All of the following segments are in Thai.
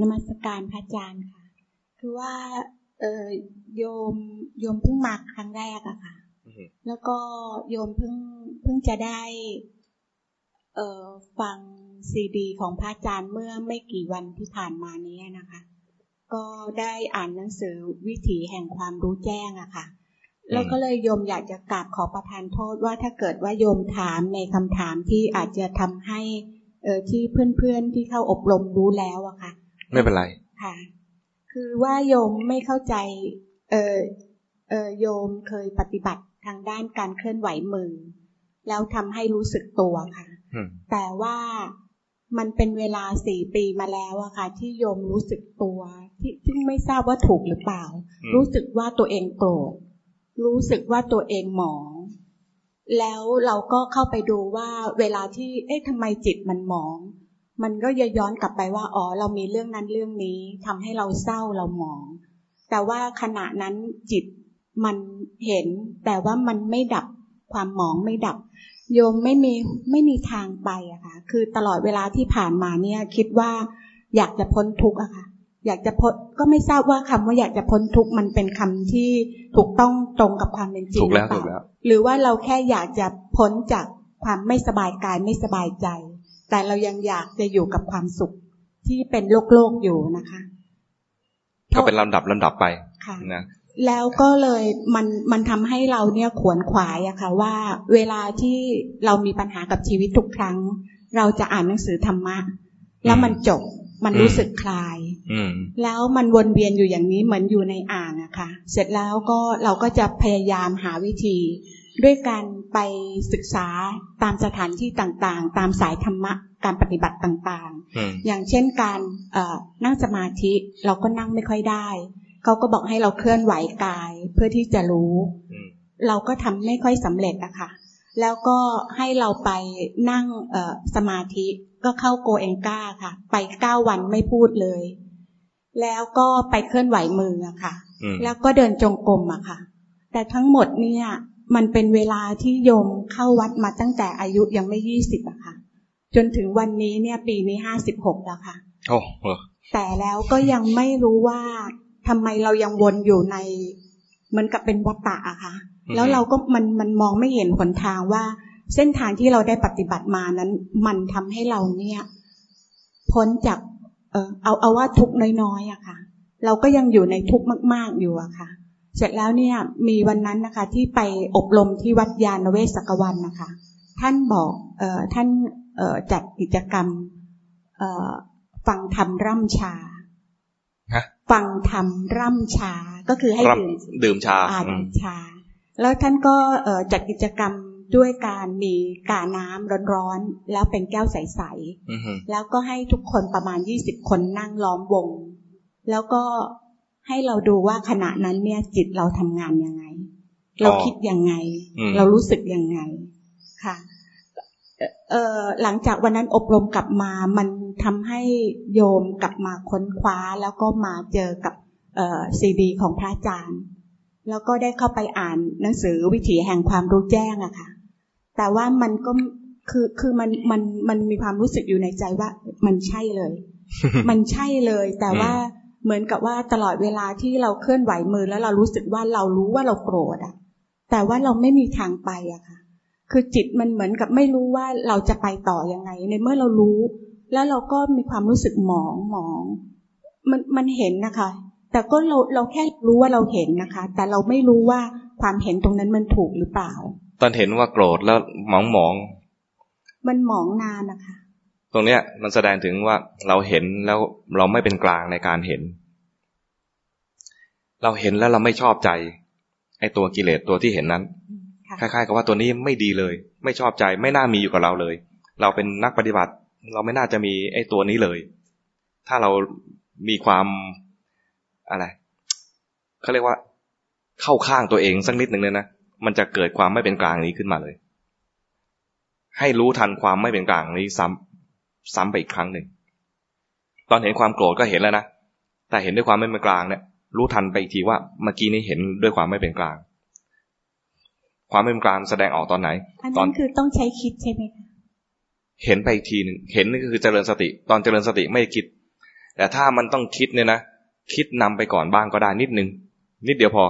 นมัสการพระอาจารย์ค่ะ คือว่าเออโยมโยมเพิ่งมาครั้งแรกอะค่ะ แล้วก็โยมเพิ่งเพิ่งจะได้ เออฟังซีดีของพระอาจารย์เมื่อไม่กี่วันที่ผ่านมานี้นะคะ ก็ได้อ่านหนังสือวิถีแห่งความรู้แจ้งอะค่ะแล้วก็เลยโยมอยากจะกราบขอประทานโทษว่าถ้าเกิดว่าโยมถามในคำถามที่อาจจะทำให้เออที่เพื่อนๆที่เข้าอบรมรู้แล้วอะค่ะ ไม่เป็นไรค่ะ คือว่าโยมไม่เข้าใจ เออเออโยมเคยปฏิบัติทางด้านการเคลื่อนไหวมือ แล้วทำให้รู้สึกตัวค่ะ แต่ว่ามันเป็นเวลาสี่ปีมาแล้วอะค่ะ ที่โยมรู้สึกตัวที่ที่ไม่ทราบว่าถูกหรือเปล่า รู้สึกว่าตัวเองโกรธรู้สึกว่าตัวเองหมอง แล้วเราก็เข้าไปดูว่าเวลาที่เอ๊ะทำไมจิตมันหมอง มันก็จะย้อนกลับไปว่า อ๋อ เรามีเรื่องนั้นเรื่องนี้ทำให้เราเศร้าเราหมอง แต่ว่าขณะนั้นจิตมันเห็น แต่ว่ามันไม่ดับความหมองไม่ดับ โยมไม่มีไม่มีทางไปอะค่ะ คือตลอดเวลาที่ผ่านมาเนี่ย คิดว่าอยากจะพ้นทุกข์อะค่ะ อยากจะพ้นก็ไม่ทราบว่าคำว่าอยากจะพ้นทุกข์มันเป็นคำที่ถูกต้องตรงกับความเป็นจริงถูกแล้วหรือถูกเปแล้ล่าวหรือว่าเราแค่อยากจะพ้นจากความไม่สบายกายไม่สบายใจ แต่เรายังอยากจะอยู่กับความสุขที่เป็นโลกโลกๆอยู่นะคะ ก็เป็นลำดับลำดับไปค่ะนะแล้วก็เลยมันมันทำให้เราเนี่ยขวนขวายอะค่ะ ว่าเวลาที่เรามีปัญหากับชีวิตทุกครั้ง เราจะอ่านหนังสือธรรมะ แล้วมันจบมันรู้สึกคลายอืมแล้วมันวนเวียนอยู่อย่างนี้เหมือนอยู่ในอ่างอะค่ะ เสร็จแล้วก็เราก็จะพยายามหาวิธี ด้วยการไปศึกษาตามสถานที่ต่างๆ ตามสายธรรมะการปฏิบัติต่างอืมๆอย่างเช่นการเอ่อนั่งสมาธิเราก็นั่งไม่ค่อยได้เขาก็บอกให้เราเคลื่อนไหวกายเพื่อที่จะรู้อืมเราก็ทำไม่ค่อยสำเร็จอะค่ะแล้วก็ให้เราไปนั่งเอ่อสมาธิก็เข้าโกเองก้าค่ะ ไปเก้าวันไม่พูดเลย แล้วก็ไปเคลื่อนไหวมืออะค่ะอืมแล้วก็เดินจงกรมอะค่ะ แต่ทั้งหมดเนี่ย มันเป็นเวลาที่โยมเข้าวัดมาตั้งแต่อายุยังไม่ยี่สิบอะค่ะ จนถึงวันนี้เนี่ย ปีนี้ห้าสิบหกแล้วค่ะโอ้โหแต่แล้วก็ยังไม่รู้ว่าทำไมเรายังวนอยู่ในเหมือนกับเป็นวัฏฏะอะค่ะ แล้วเราก็มันมันมองไม่เห็นหนทางว่า เส้นทางที่เราได้ปฏิบัติมานั้น มันทำให้เราเนี่ย พ้นจาก เออเอาเอาว่าทุกข์น้อยๆอะค่ะ เราก็ยังอยู่ในทุกข์มาก ๆอยู่อะค่ะ เสร็จแล้วเนี่ยมีวันนั้นนะคะที่ไปอบรมที่วัดยาณเวศกวันนะคะ ท่านบอกเอ่อท่านเอ่อจัดกิจกรรมเอ่อฟังธรรมร่ำชาฮะฟังธรรมร่ำชาก็คือให้รับดื่มดื่มชาอ่าอืดื่มมชา แล้วท่านก็เอ่อจัดกิจกรรมด้วยการมีกาน้ำร้อนๆแล้วเป็นแก้วใสอืมๆแล้วก็ให้ทุกคนประมาณยี่สิบคนนั่งล้อมวง แล้วก็ ให้เราดูว่าขณะนั้นเนี่ยจิตเราทำงานยังไง เราคิดยังไงอืมเรารู้สึกยังไงค่ะเอ่อเอ่อหลังจากวันนั้นอบรมกลับมา มันทำให้โยมกลับมาค้นคว้า แล้วก็มาเจอกับเอ่อซีดีของพระอาจารย์ แล้วก็ได้เข้าไปอ่านหนังสือวิถีแห่งความรู้แจ้งอะค่ะ แต่ว่ามันก็คือคือมันมันมันมีความรู้สึกอยู่ในใจว่ามันใช่เลย มันใช่เลยแต่ว่า เหมือนกับว่าตลอดเวลาที่เราเคลื่อนไหวมือแล้วเรารู้สึกว่าเรารู้ว่าเราโกรธอะแต่ว่าเราไม่มีทางไปอะค่ะ คือจิตมันเหมือนกับไม่รู้ว่าเราจะไปต่อยังไง ในเมื่อเรารู้ แล้วเราก็มีความรู้สึกหมองหมอง มันมันเห็นนะคะ แต่ก็เราเราแค่รู้ว่าเราเห็นนะคะ แต่เราไม่รู้ว่าความเห็นตรงนั้นมันถูกหรือเปล่า ตอนเห็นว่าโกรธแล้วหมองหมอง มันหมองนานนะคะ ตรงเนี้ยมันแสดงถึงว่าเราเห็นแล้วเราไม่เป็นกลางในการเห็น เราเห็นแล้วเราไม่ชอบใจ ไอ้ตัวกิเลสตัวที่เห็นนั้นค่ะคล้ายๆกับว่าตัวนี้ไม่ดีเลย ไม่ชอบใจไม่น่ามีอยู่กับเราเลย เราเป็นนักปฏิบัติ เราไม่น่าจะมีไอ้ตัวนี้เลย ถ้าเรามีความอะไรเขาเรียกว่าเข้าข้างตัวเองสักนิดหนึ่งเลยนะมันจะเกิดความไม่เป็นกลางนี้ขึ้นมาเลย ให้รู้ทันความไม่เป็นกลางนี้ซ้ำซ้ำไปอีกครั้งหนึ่งตอนเห็นความโกรธก็เห็นแล้วนะแต่เห็นด้วยความไม่เป็นกลางเนี่ย รู้ทันไปอีกทีว่าเมื่อกี้นี้เห็นด้วยความไม่เป็นกลาง ความไม่เป็นกลางแสดงออกตอนไหนอันตอนั้นนคือต้องใช้คิดใช่ไหมคะเห็นไปอีกทีหนึ่งเห็นนี่ก็คือเจริญสติ ตอนเจริญสติไม่คิด แต่ถ้ามันต้องคิดเนี่ยนะคิดนำไปก่อนบ้างก็ได้นิดนึง นิดเดียวพอ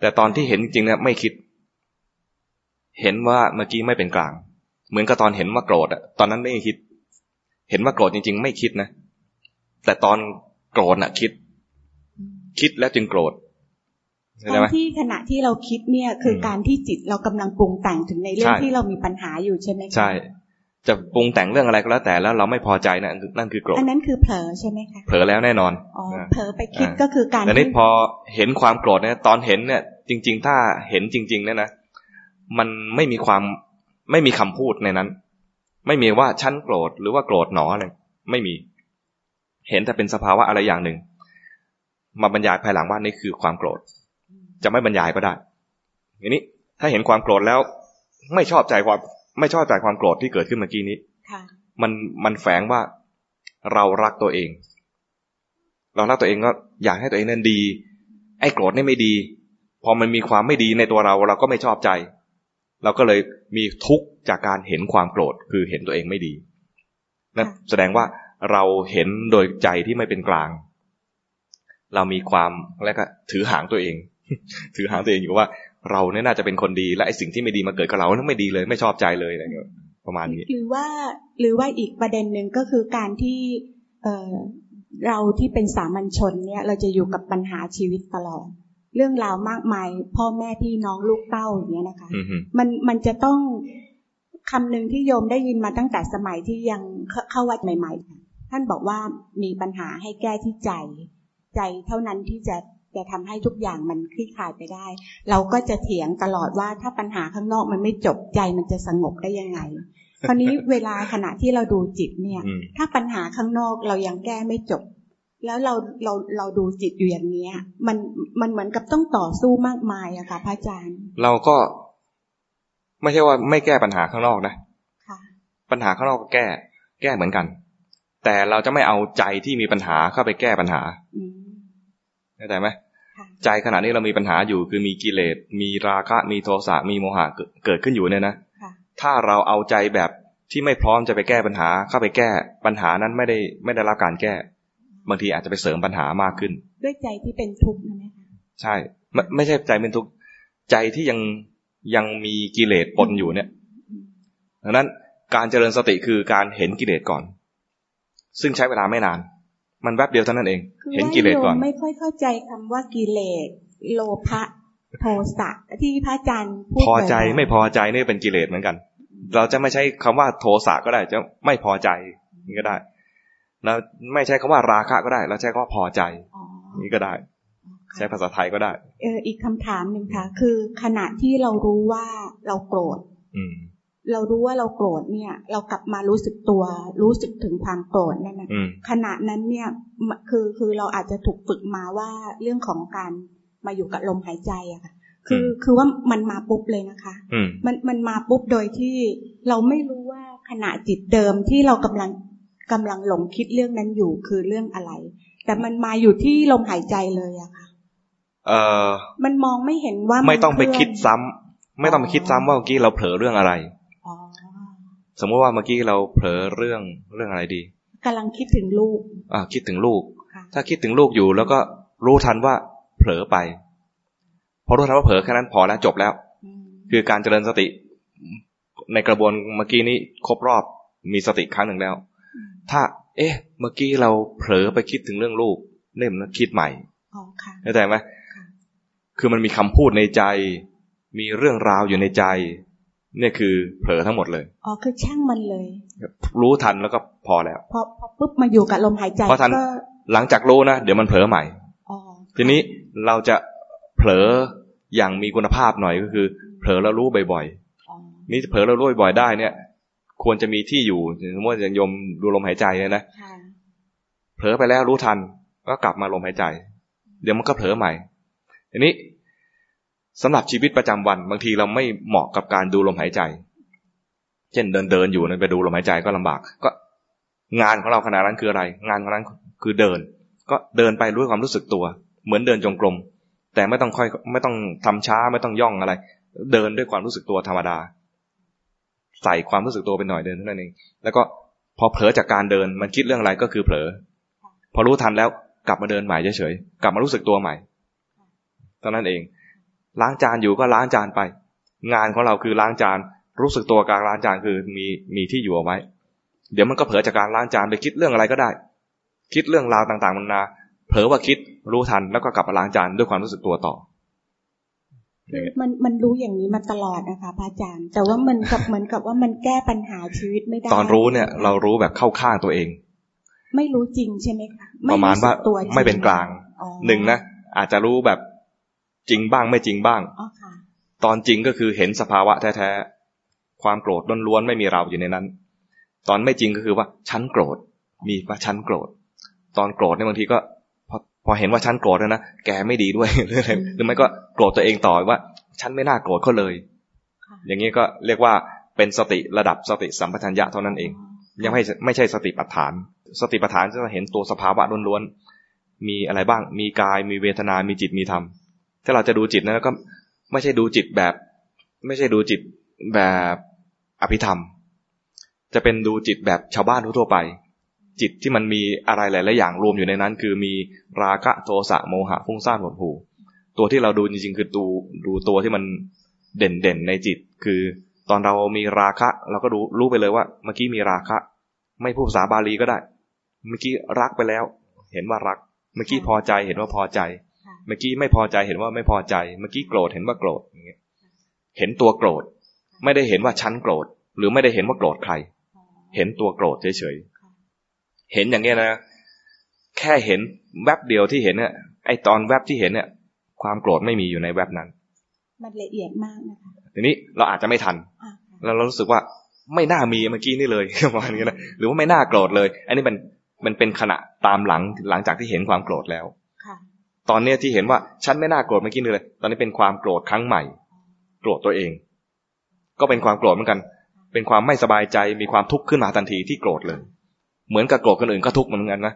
แต่ตอนที่เห็นจริงๆเนี่ยไม่คิด เห็นว่าเมื่อกี้ไม่เป็นกลาง เหมือนกับตอนเห็นว่าโกรธอะตอนนั้นไม่คิด เห็นว่าโกรธจริง ๆ ไม่คิดนะแต่ตอนโกรธอะคิด คิดแล้วจึงโกรธตอนที่ขณะที่เราคิดเนี่ยคือการที่จิตเรากำลังปรุงแต่งถึงในเรื่องที่เรามีปัญหาอยู่ใช่ไหมใช่ จะปรุงแต่งเรื่องอะไรก็แล้วแต่แล้วเราไม่พอใจนั่นนั่นคือโกรธอันนั้นคือเผลอใช่ไหมคะเผลอแล้วแน่นอนอ๋อเผลอไปคิดก็คือการแต่นี้พอเห็นความโกรธเนี่ยตอนเห็นเนี่ย จริง ๆ ถ้าเห็นจริง ๆ เนี่ยนะมันไม่มีความไม่มีคำพูดในนั้น ไม่มีว่าฉันโกรธหรือว่าโกรธหนออะไรไม่มี เห็นแต่เป็นสภาวะอะไรอย่างหนึ่ง มาบรรยายภายหลังว่านี่คือความโกรธ จะไม่บรรยายก็ได้ทีนี้ถ้าเห็นความโกรธแล้ว ไม่ชอบใจความไม่ชอบใจความโกรธที่เกิดขึ้นเมื่อกี้นี้มันมันแฝงว่าเรารักตัวเอง เรารักตัวเองก็อยากให้ตัวเองนั้นดี ไอ้โกรธนี่ไม่ดี พอมันมีความไม่ดีในตัวเราเราก็ไม่ชอบใจ เราก็เลยมีทุกข์จากการเห็นความโกรธคือเห็นตัวเองไม่ดีนั่นแสดงว่าเราเห็นโดยใจที่ไม่เป็นกลาง เรามีความแล้วก็ถือหางตัวเอง ถือหางตัวเองอยู่ว่าเราเนี่ยน่าจะเป็นคนดีและไอ้สิ่งที่ไม่ดีมาเกิดกับเรานั้นไม่ดีเลยไม่ชอบใจเลยอะไรเงี้ยประมาณนี้ หรือว่าหรือว่าอีกประเด็นหนึ่งก็คือการที่เออเราที่เป็นสามัญชนเนี่ย เราจะอยู่กับปัญหาชีวิตตลอด เรื่องราวมากมาย พ่อแม่พี่น้องลูกเต้าอย่างเงี้ยนะคะมันมันจะต้องคำหนึ่งที่โยมได้ยินมาตั้งแต่สมัยที่ยังเข้าวัดใหม่ ๆ ท่านบอกว่ามีปัญหาให้แก้ที่ใจ ใจเท่านั้นที่จะจะทำให้ทุกอย่างมันคลี่คลายไปได้ เราก็จะเถียงตลอดว่าถ้าปัญหาข้างนอกมันไม่จบใจมันจะสงบได้ยังไงคราวนี้เวลาขณะที่เราดูจิตเนี่ย ถ้าปัญหาข้างนอกเรายังแก้ไม่จบ แล้วเราเราเราดูจิตอยู่อย่างเนี้ย มันมันเหมือนกับต้องต่อสู้มากมายอะค่ะพระอาจารย์ เราก็ ไม่ใช่ว่าไม่แก้ปัญหาข้างนอกนะปัญหาข้างนอกก็แก้ แก้เหมือนกัน แต่เราจะไม่เอาใจที่มีปัญหาเข้าไปแก้ปัญหา เข้าใจไหมใจขณะนี้เรามีปัญหาอยู่คือมีกิเลส มีราคะ มีโทสะ มีโมหะเกิดขึ้นอยู่เนี่ยนะ ถ้าเราเอาใจแบบที่ไม่พร้อมจะไปแก้ปัญหาเข้าไปแก้ปัญหานั้นไม่ได้ไม่ได้รับการแก้ บางทีอาจจะไปเสริมปัญหามากขึ้น ด้วยใจที่เป็นทุกข์นะคะใช่ไม่ไม่ใช่ใจเป็นทุกข์ใจที่ยังยังมีกิเลสปนอยู่เนี่ยดังนั้นการเจริญสติคือการเห็นกิเลสก่อน ซึ่งใช้เวลาไม่นาน มันแวบเดียวเท่านั้นเอง เห็นกิเลสก่อนไม่ค่อยเข้าใจคำว่ากิเลสโลภะโทสะที่พระอาจารย์พูดพอใจไม่พอใจนี่เป็นกิเลสเหมือนกัน เราจะไม่ใช้คำว่าโทสะก็ได้ จะไม่พอใจนี่ก็ได้แล้วไม่ใช้คำว่าราคะก็ได้ เราใช้คำว่าพอใจนี่ก็ได้ ใช้ภาษาไทยก็ได้ เอออีกคำถามหนึ่งค่ะ คือขณะที่เรารู้ว่าเราโกรธ เรารู้ว่าเราโกรธเนี่ย เรากลับมารู้สึกตัว รู้สึกถึงความโกรธนั่นนะขณะนั้นเนี่ยคือคือเราอาจจะถูกฝึกมาว่าเรื่องของการมาอยู่กับลมหายใจอะค่ะ คือคือว่ามันมาปุ๊บเลยนะคะ มันมันมาปุ๊บโดยที่เราไม่รู้ว่าขณะจิตเดิมที่เรากำลังกำลังหลงคิดเรื่องนั้นอยู่คือเรื่องอะไร แต่มันมาอยู่ที่ลมหายใจเลยอะค่ะเออมันมองไม่เห็นว่าไม่ต้องไปคิดซ้ำไม่ต้องไปคิดซ้ำว่าเมื่อกี้เราเผลอเรื่องอะไร สมมติว่าเมื่อกี้เราเผลอเรื่องเรื่องอะไรดีกำลังคิดถึงลูก อ่าคิดถึงลูก ถ้าคิดถึงลูกอยู่ แล้วก็รู้ทันว่าเผลอไปพอรู้ทันว่าเผลอแค่นั้นพอแล้วจบแล้ว คือการเจริญสติ ในกระบวนเมื่อกี้นี้ครบรอบมีสติครั้งหนึ่งแล้ว ถ้า เอ๊ะ เมื่อกี้เราเผลอไปคิดถึงเรื่องลูกเนี่ยมันคิดใหม่เข้าใจไหมคือมันมีคำพูดในใจ มีเรื่องราวอยู่ในใจ เนี่ยคือเผลอทั้งหมดเลย อ๋อ คือช่างมันเลย รู้ทันแล้วก็พอแล้ว พอพอปุ๊บมาอยู่กับลมหายใจพอทันหลังจากรู้นะ เดี๋ยวมันเผลอใหม่ ทีนี้เราจะเผลออย่างมีคุณภาพหน่อยก็คือ เผลอแล้วรู้บ่อยๆ นี่เผลอแล้วรู้บ่อยๆได้เนี่ย ควรจะมีที่อยู่สมมติอย่างยมดูลมหายใจเนี่ยนะเผลอไปแล้วรู้ทัน ก็กลับมาลมหายใจ เดี๋ยวมันก็เผลอใหม่ ทีนี้ สำหรับชีวิตประจำวัน บางทีเราไม่เหมาะกับการดูลมหายใจ เช่นเดินเดินอยู่นะไปดูลมหายใจก็ลำบาก ก็งานของเราขนาดนั้นคืออะไร งานของนั้นคือเดิน ก็เดินไปด้วยความรู้สึกตัว เหมือนเดินจงกรมแต่ไม่ต้องค่อยไม่ต้องทำช้าไม่ต้องย่องอะไร เดินด้วยความรู้สึกตัวธรรมดา ใส่ความรู้สึกตัวเป็นหน่อยเดินเท่านั้นเองแล้วก็พอเผลอจากการเดินมันคิดเรื่องอะไรก็คือเผลอ พอรู้ทันแล้วกลับมาเดินใหม่เฉยๆกลับมารู้สึกตัวใหม่เท่านั้นเอง ล้างจานอยู่ก็ล้างจานไป งานของเราคือล้างจาน รู้สึกตัวการล้างจานคือมีมีที่อยู่เอาไว้ เดี๋ยวมันก็เผลอจากการล้างจานไปคิดเรื่องอะไรก็ได้ คิดเรื่องราวต่างๆมันนาเผลอว่าคิดรู้ทันแล้วก็กลับมาล้างจานด้วยความรู้สึกตัวต่อคือมันมันรู้อย่างนี้มาตลอดนะคะพระอาจารย์ แต่ว่ามันกับเหมือนกับว่ามันแก้ปัญหาชีวิตไม่ได้ ตอนรู้เนี่ย เรารู้แบบเข้าข้างตัวเอง ไม่รู้จริงใช่ไหมคะประมาณว่าไม่เป็นกลางหนึ่งนะอาจจะรู้แบบ จริงบ้างไม่จริงบ้าง ตอนจริงก็คือเห็นสภาวะแท้ๆ ความโกรธล้วนๆไม่มีเราอยู่ในนั้น ตอนไม่จริงก็คือว่าฉันโกรธ มีว่าฉันโกรธ ตอนโกรธเนี่ยบางทีก็พอเห็นว่าฉันโกรธแล้วนะ แกไม่ดีด้วยหรืออะไรหรือไม่ก็โกรธตัวเองต่อว่า ฉันไม่น่าโกรธเขาเลย อย่างนี้ก็เรียกว่าเป็นสติระดับสติสัมปชัญญะเท่านั้นเอง ยังไม่ไม่ใช่สติปัฏฐาน สติปัฏฐานจะเห็นตัวสภาวะล้วนๆ มีอะไรบ้าง มีกาย มีเวทนา มีจิต มีธรรม ถ้าเราจะดูจิตนะก็ไม่ใช่ดูจิตแบบ ไม่ใช่ดูจิตแบบอภิธรรม จะเป็นดูจิตแบบชาวบ้านทั่วไป จิตที่มันมีอะไรหลายๆอย่างรวมอยู่ในนั้น คือมีราคะโทสะโมหะฟุ้งซ่านหดหูตัวที่เราดูจริงๆคือดูดูตัวที่มันเด่นๆในจิต คือตอนเรามีราคะ เราก็รู้รู้ไปเลยว่า เมื่อกี้มีราคะ ไม่พูดภาษาบาลีก็ได้ เมื่อกี้รักไปแล้ว เห็นว่ารัก เมื่อกี้พอใจเห็นว่าพอใจ เมื่อกี้ไม่พอใจเห็นว่าไม่พอใจ เมื่อกี้โกรธเห็นว่าโกรธอย่างเงี้ยเห็นตัวโกรธ ไม่ได้เห็นว่าฉันโกรธ หรือไม่ได้เห็นว่าโกรธใคร เห็นตัวโกรธเฉยเห็นอย่างเงี้ยนะ แค่เห็นแวบเดียวที่เห็นเนี่ยไอตอนแวบที่เห็นเนี่ย ความโกรธไม่มีอยู่ในแวบนั้น มันละเอียดมากนะคะทีนี้เราอาจจะไม่ทัน แล้วเรารู้สึกว่าไม่น่ามีเมื่อกี้นี่เลยประมาณนี้นะหรือว่าไม่น่าโกรธเลย อันนี้มันมันเป็นขณะตามหลังหลังจากที่เห็นความโกรธแล้ว ตอนเนี้ยที่เห็นว่าฉันไม่น่าโกรธเมื่อกี้นี่เลย ตอนนี้เป็นความโกรธครั้งใหม่ โกรธตัวเอง ก็เป็นความโกรธเหมือนกัน เป็นความไม่สบายใจมีความทุกข์ขึ้นมาทันทีที่โกรธเลย เหมือนกับโกรธคนอื่นก็ทุกข์เหมือนกันนะ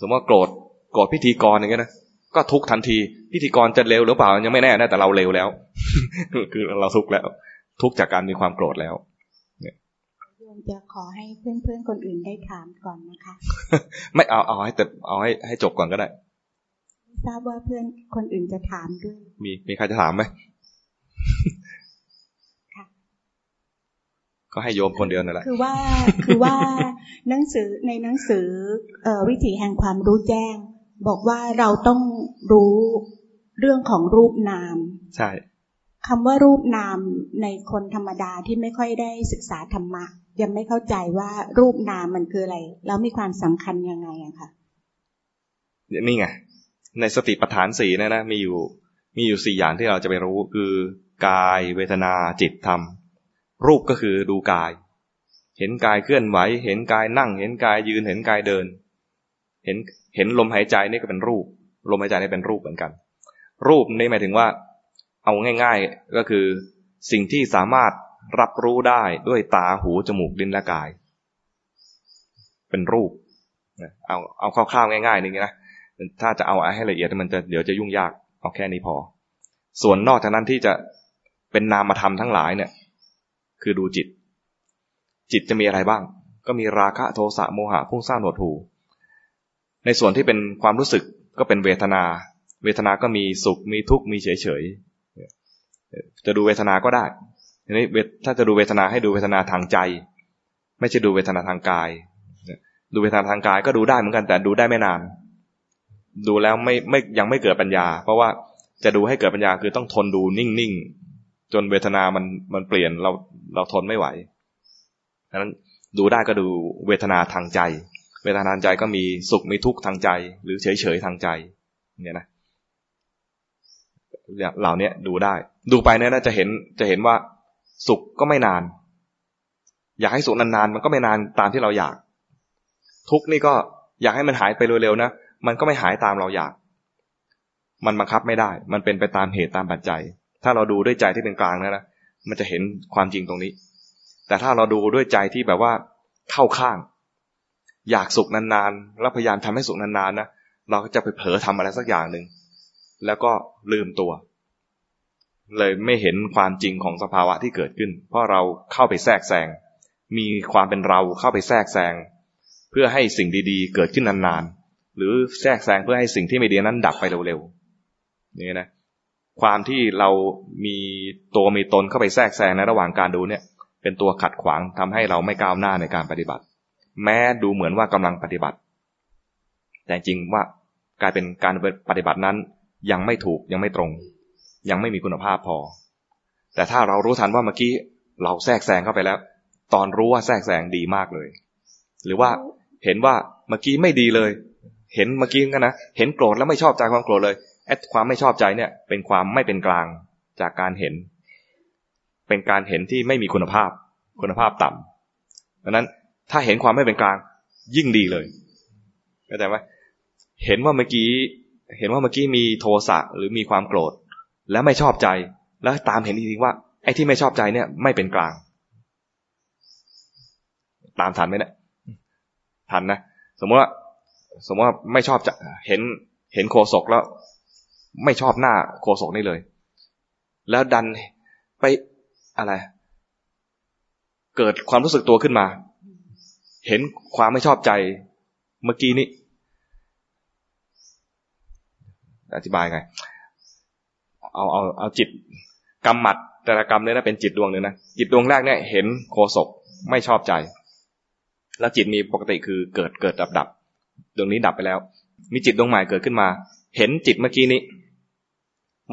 สมมติว่าโกรธโกรธพิธีกรอย่างเงี้ยนะก็ทุกข์ทันที พิธีกรจะเร็วหรือเปล่ายังไม่แน่นะแต่เราเร็วแล้ว คือเราทุกข์แล้ว ทุกข์จากการมีความโกรธแล้วโยมจะขอให้เพื่อนเพื่อนคนอื่นได้ถามก่อนนะคะ ไม่เอาเอาให้แต่เอาให้ให้จบก่อนก็ได้ ทราบว่าเพื่อนคนอื่นจะถามด้วย มีมีใครจะถามไหมก็ให้โยมคนเดียวนั่นแหละ คือว่าคือว่าหนังสือในหนังสือเอวิถีแห่งความรู้แจ้ง บอกว่าเราต้องรู้เรื่องของรูปนาม ใช่คำว่ารูปนามในคนธรรมดาที่ไม่ค่อยได้ศึกษาธรรมะ ยังไม่เข้าใจว่ารูปนามมันคืออะไร แล้วมีความสำคัญยังไงอะคะนี่ไง ในสติปัฏฐานสี่นะนะมีอยู่มีอยู่สี่อย่างที่เราจะไปรู้คือกายเวทนาจิตธรรม รูปก็คือดูกาย เห็นกายเคลื่อนไหว เห็นกายนั่ง เห็นกายยืนเห็นกายเดิน เห็นเห็นลมหายใจนี่ก็เป็นรูป ลมหายใจนี่เป็นรูปเหมือนกัน รูปนี่หมายถึงว่า เอาง่ายๆก็คือ สิ่งที่สามารถรับรู้ได้ด้วยตาหูจมูกลิ้นและกาย เป็นรูปเอาเอาคร่าวๆง่ายๆนี่นะ ถ้าจะเอาให้ละเอียดมันจะเดี๋ยวจะยุ่งยากเอาแค่นี้พอ ส่วนนอกจากนั้นที่จะเป็นนามธรรมทั้งหลายเนี่ย คือดูจิต จิตจะมีอะไรบ้าง ก็มีราคะโทสะโมหะพุ่งสร้างหนวดหูในส่วนที่เป็นความรู้สึกก็เป็นเวทนา เวทนาก็มีสุขมีทุกข์มีเฉยเฉยจะดูเวทนาก็ได้ทีนี้ถ้าจะดูเวทนาให้ดูเวทนาทางใจ ไม่ใช่ดูเวทนาทางกาย ดูเวทนาทางกายก็ดูได้เหมือนกันแต่ดูได้ไม่นาน ดูแล้วไม่ไม่ยังไม่เกิดปัญญา เพราะว่าจะดูให้เกิดปัญญาคือต้องทนดูนิ่งจนเวทนามันมันเปลี่ยนเราเราทนไม่ไหวดังนั้นดูได้ก็ดูเวทนาทางใจ เวทนาทางใจก็มีสุขมีทุกข์ทางใจ หรือเฉยเฉยทางใจ เนี่ยนะเหล่านี้ดูได้ ดูไปเนี่ยจะเห็นจะเห็นว่าสุขก็ไม่นาน อยากให้สุขนานๆมันก็ไม่นานตามที่เราอยาก ทุกนี่ก็อยากให้มันหายไปเร็วๆนะ มันก็ไม่หายตามเราอยาก มันบังคับไม่ได้ มันเป็นไปตามเหตุตามปัจจัย ถ้าเราดูด้วยใจที่เป็นกลางนะนะมันจะเห็นความจริงตรงนี้ แต่ถ้าเราดูด้วยใจที่แบบว่าเข้าข้าง อยากสุขนานๆแล้วพยายามทำให้สุขนานๆนะเราก็จะไปเผลอทำอะไรสักอย่างหนึ่งแล้วก็ลืมตัว เลยไม่เห็นความจริงของสภาวะที่เกิดขึ้น เพราะเราเข้าไปแทรกแซงมีความเป็นเราเข้าไปแทรกแซงเพื่อให้สิ่งดีๆ เกิดขึ้นนานๆ หรือแทรกแซงเพื่อให้สิ่งที่ไม่ดีนั้นดับไปเร็วๆนี่นะความที่เรามีตัวมีตนเข้าไปแทรกแซงในระหว่างการดูเนี่ย เป็นตัวขัดขวางทำให้เราไม่ก้าวหน้าในการปฏิบัติ แม้ดูเหมือนว่ากำลังปฏิบัติ แต่จริงว่ากลายเป็นการปฏิบัตินั้น ยังไม่ถูกยังไม่ตรง ยังไม่มีคุณภาพพอ แต่ถ้าเรารู้ทันว่าเมื่อกี้เราแทรกแซงเข้าไปแล้ว ตอนรู้ว่าแทรกแซงดีมากเลย หรือว่าเห็นว่าเมื่อกี้ไม่ดีเลย เห็นเมื่อกี้กันนะเห็นโกรธแล้วไม่ชอบใจความโกรธเลยไอ้ความไม่ชอบใจเนี่ย เป็นความไม่เป็นกลางจากการเห็น เป็นการเห็นที่ไม่มีคุณภาพ คุณภาพต่ำดังนั้นถ้าเห็นความไม่เป็นกลาง ยิ่งดีเลยเข้าใจไหมเห็นว่าเมื่อกี้ เห็นว่าเมื่อกี้มีโทสะหรือมีความโกรธ แล้วไม่ชอบใจ แล้วตามเห็นจริงๆว่าไอ้ที่ไม่ชอบใจเนี่ย ไม่เป็นกลาง ตามทันไหมเนี่ยทันนะ สมมติว่า สมมติว่าไม่ชอบจะเห็นเห็นโคศกแล้ว ไม่ชอบหน้าโคศกนี่เลย แล้วดันไปอะไร เกิดความรู้สึกตัวขึ้นมา เห็นความไม่ชอบใจเมื่อกี้นี้อธิบายไง เอาเอาเอาจิตกรรมหมัดแต่ละกรรมเนี่ยนะเป็นจิตดวงหนึ่งนะจิตดวงแรกเนี่ย เห็นโคศกไม่ชอบใจ แล้วจิตมีปกติคือเกิดเกิดดับดับ ดวงนี้ดับไปแล้ว มีจิตดวงใหม่เกิดขึ้นมา เห็นจิตเมื่อกี้นี้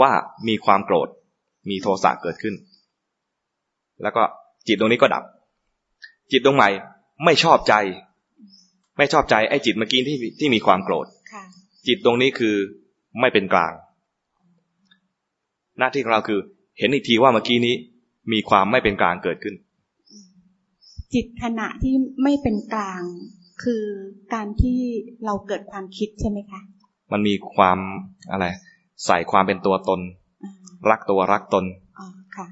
ว่ามีความโกรธ มีโทสะเกิดขึ้น แล้วก็จิตตรงนี้ก็ดับ จิตตรงใหม่ไม่ชอบใจ ไม่ชอบใจไอ้จิตเมื่อกี้ที่ที่มีความโกรธจิตตรงนี้คือไม่เป็นกลาง หน้าที่ของเราคือ เห็นอีกทีว่าเมื่อกี้นี้ มีความไม่เป็นกลางเกิดขึ้น จิตขณะที่ไม่เป็นกลาง คือการที่เราเกิดความคิดใช่ไหมคะ มันมีความอะไร ใส่ความเป็นตัวตน รักตัวรักตนอ๋อค่ะ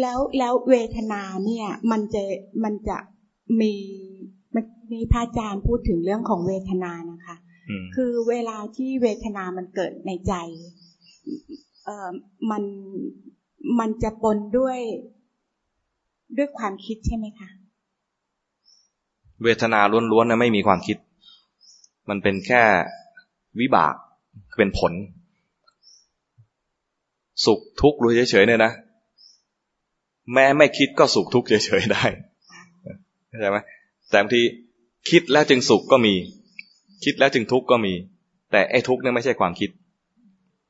แล้วแล้วเวทนาเนี่ย มันจะมันจะมีมันมีพระอาจารย์พูดถึงเรื่องของเวทนานะคะ คือเวลาที่เวทนามันเกิดในใจ เอ่อมันมันจะปนด้วยด้วยความคิดใช่ไหมคะ เวทนาล้วนๆนะไม่มีความคิด มันเป็นแค่วิบากเป็นผล สุขทุกข์รู้เฉยๆเนี่ยนะ แม้ไม่คิดก็สุขทุกข์เฉยๆได้เข้าใจไหมแต่บางทีคิดแล้วจึงสุขก็มี คิดแล้วจึงทุกข์ก็มี แต่ไอ้ทุกข์เนี่ยไม่ใช่ความคิด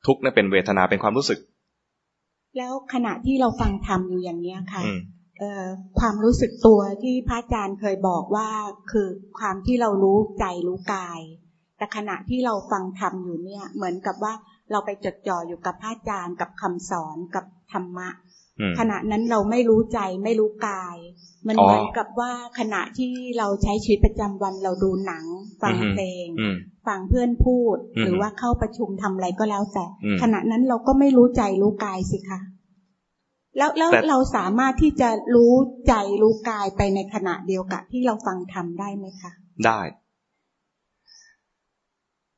ทุกข์เนี่ยเป็นเวทนาเป็นความรู้สึก แล้วขณะที่เราฟังธรรมอยู่อย่างเนี้ยค่ะ ความรู้สึกตัวที่พระอาจารย์เคยบอกว่าคือความที่เรารู้ใจรู้กาย แต่ขณะที่เราฟังธรรมอยู่เนี่ย เหมือนกับว่าเราไปจดจ่ออยู่กับพระอาจารย์กับคำสอนกับธรรมะ ขณะนั้นเราไม่รู้ใจไม่รู้กาย มันเหมือนกับว่าขณะที่เราใช้ชีวิตประจำวันเราดูหนัง ฟังเพลง ฟังเพื่อนพูด หรือว่าเข้าประชุมทำอะไรก็แล้วแต่ ขณะนั้นเราก็ไม่รู้ใจรู้กายสิคะ แล้วแล้วเราสามารถที่จะรู้ใจรู้กายไปในขณะเดียวกับที่เราฟังทำได้ไหมคะ ได้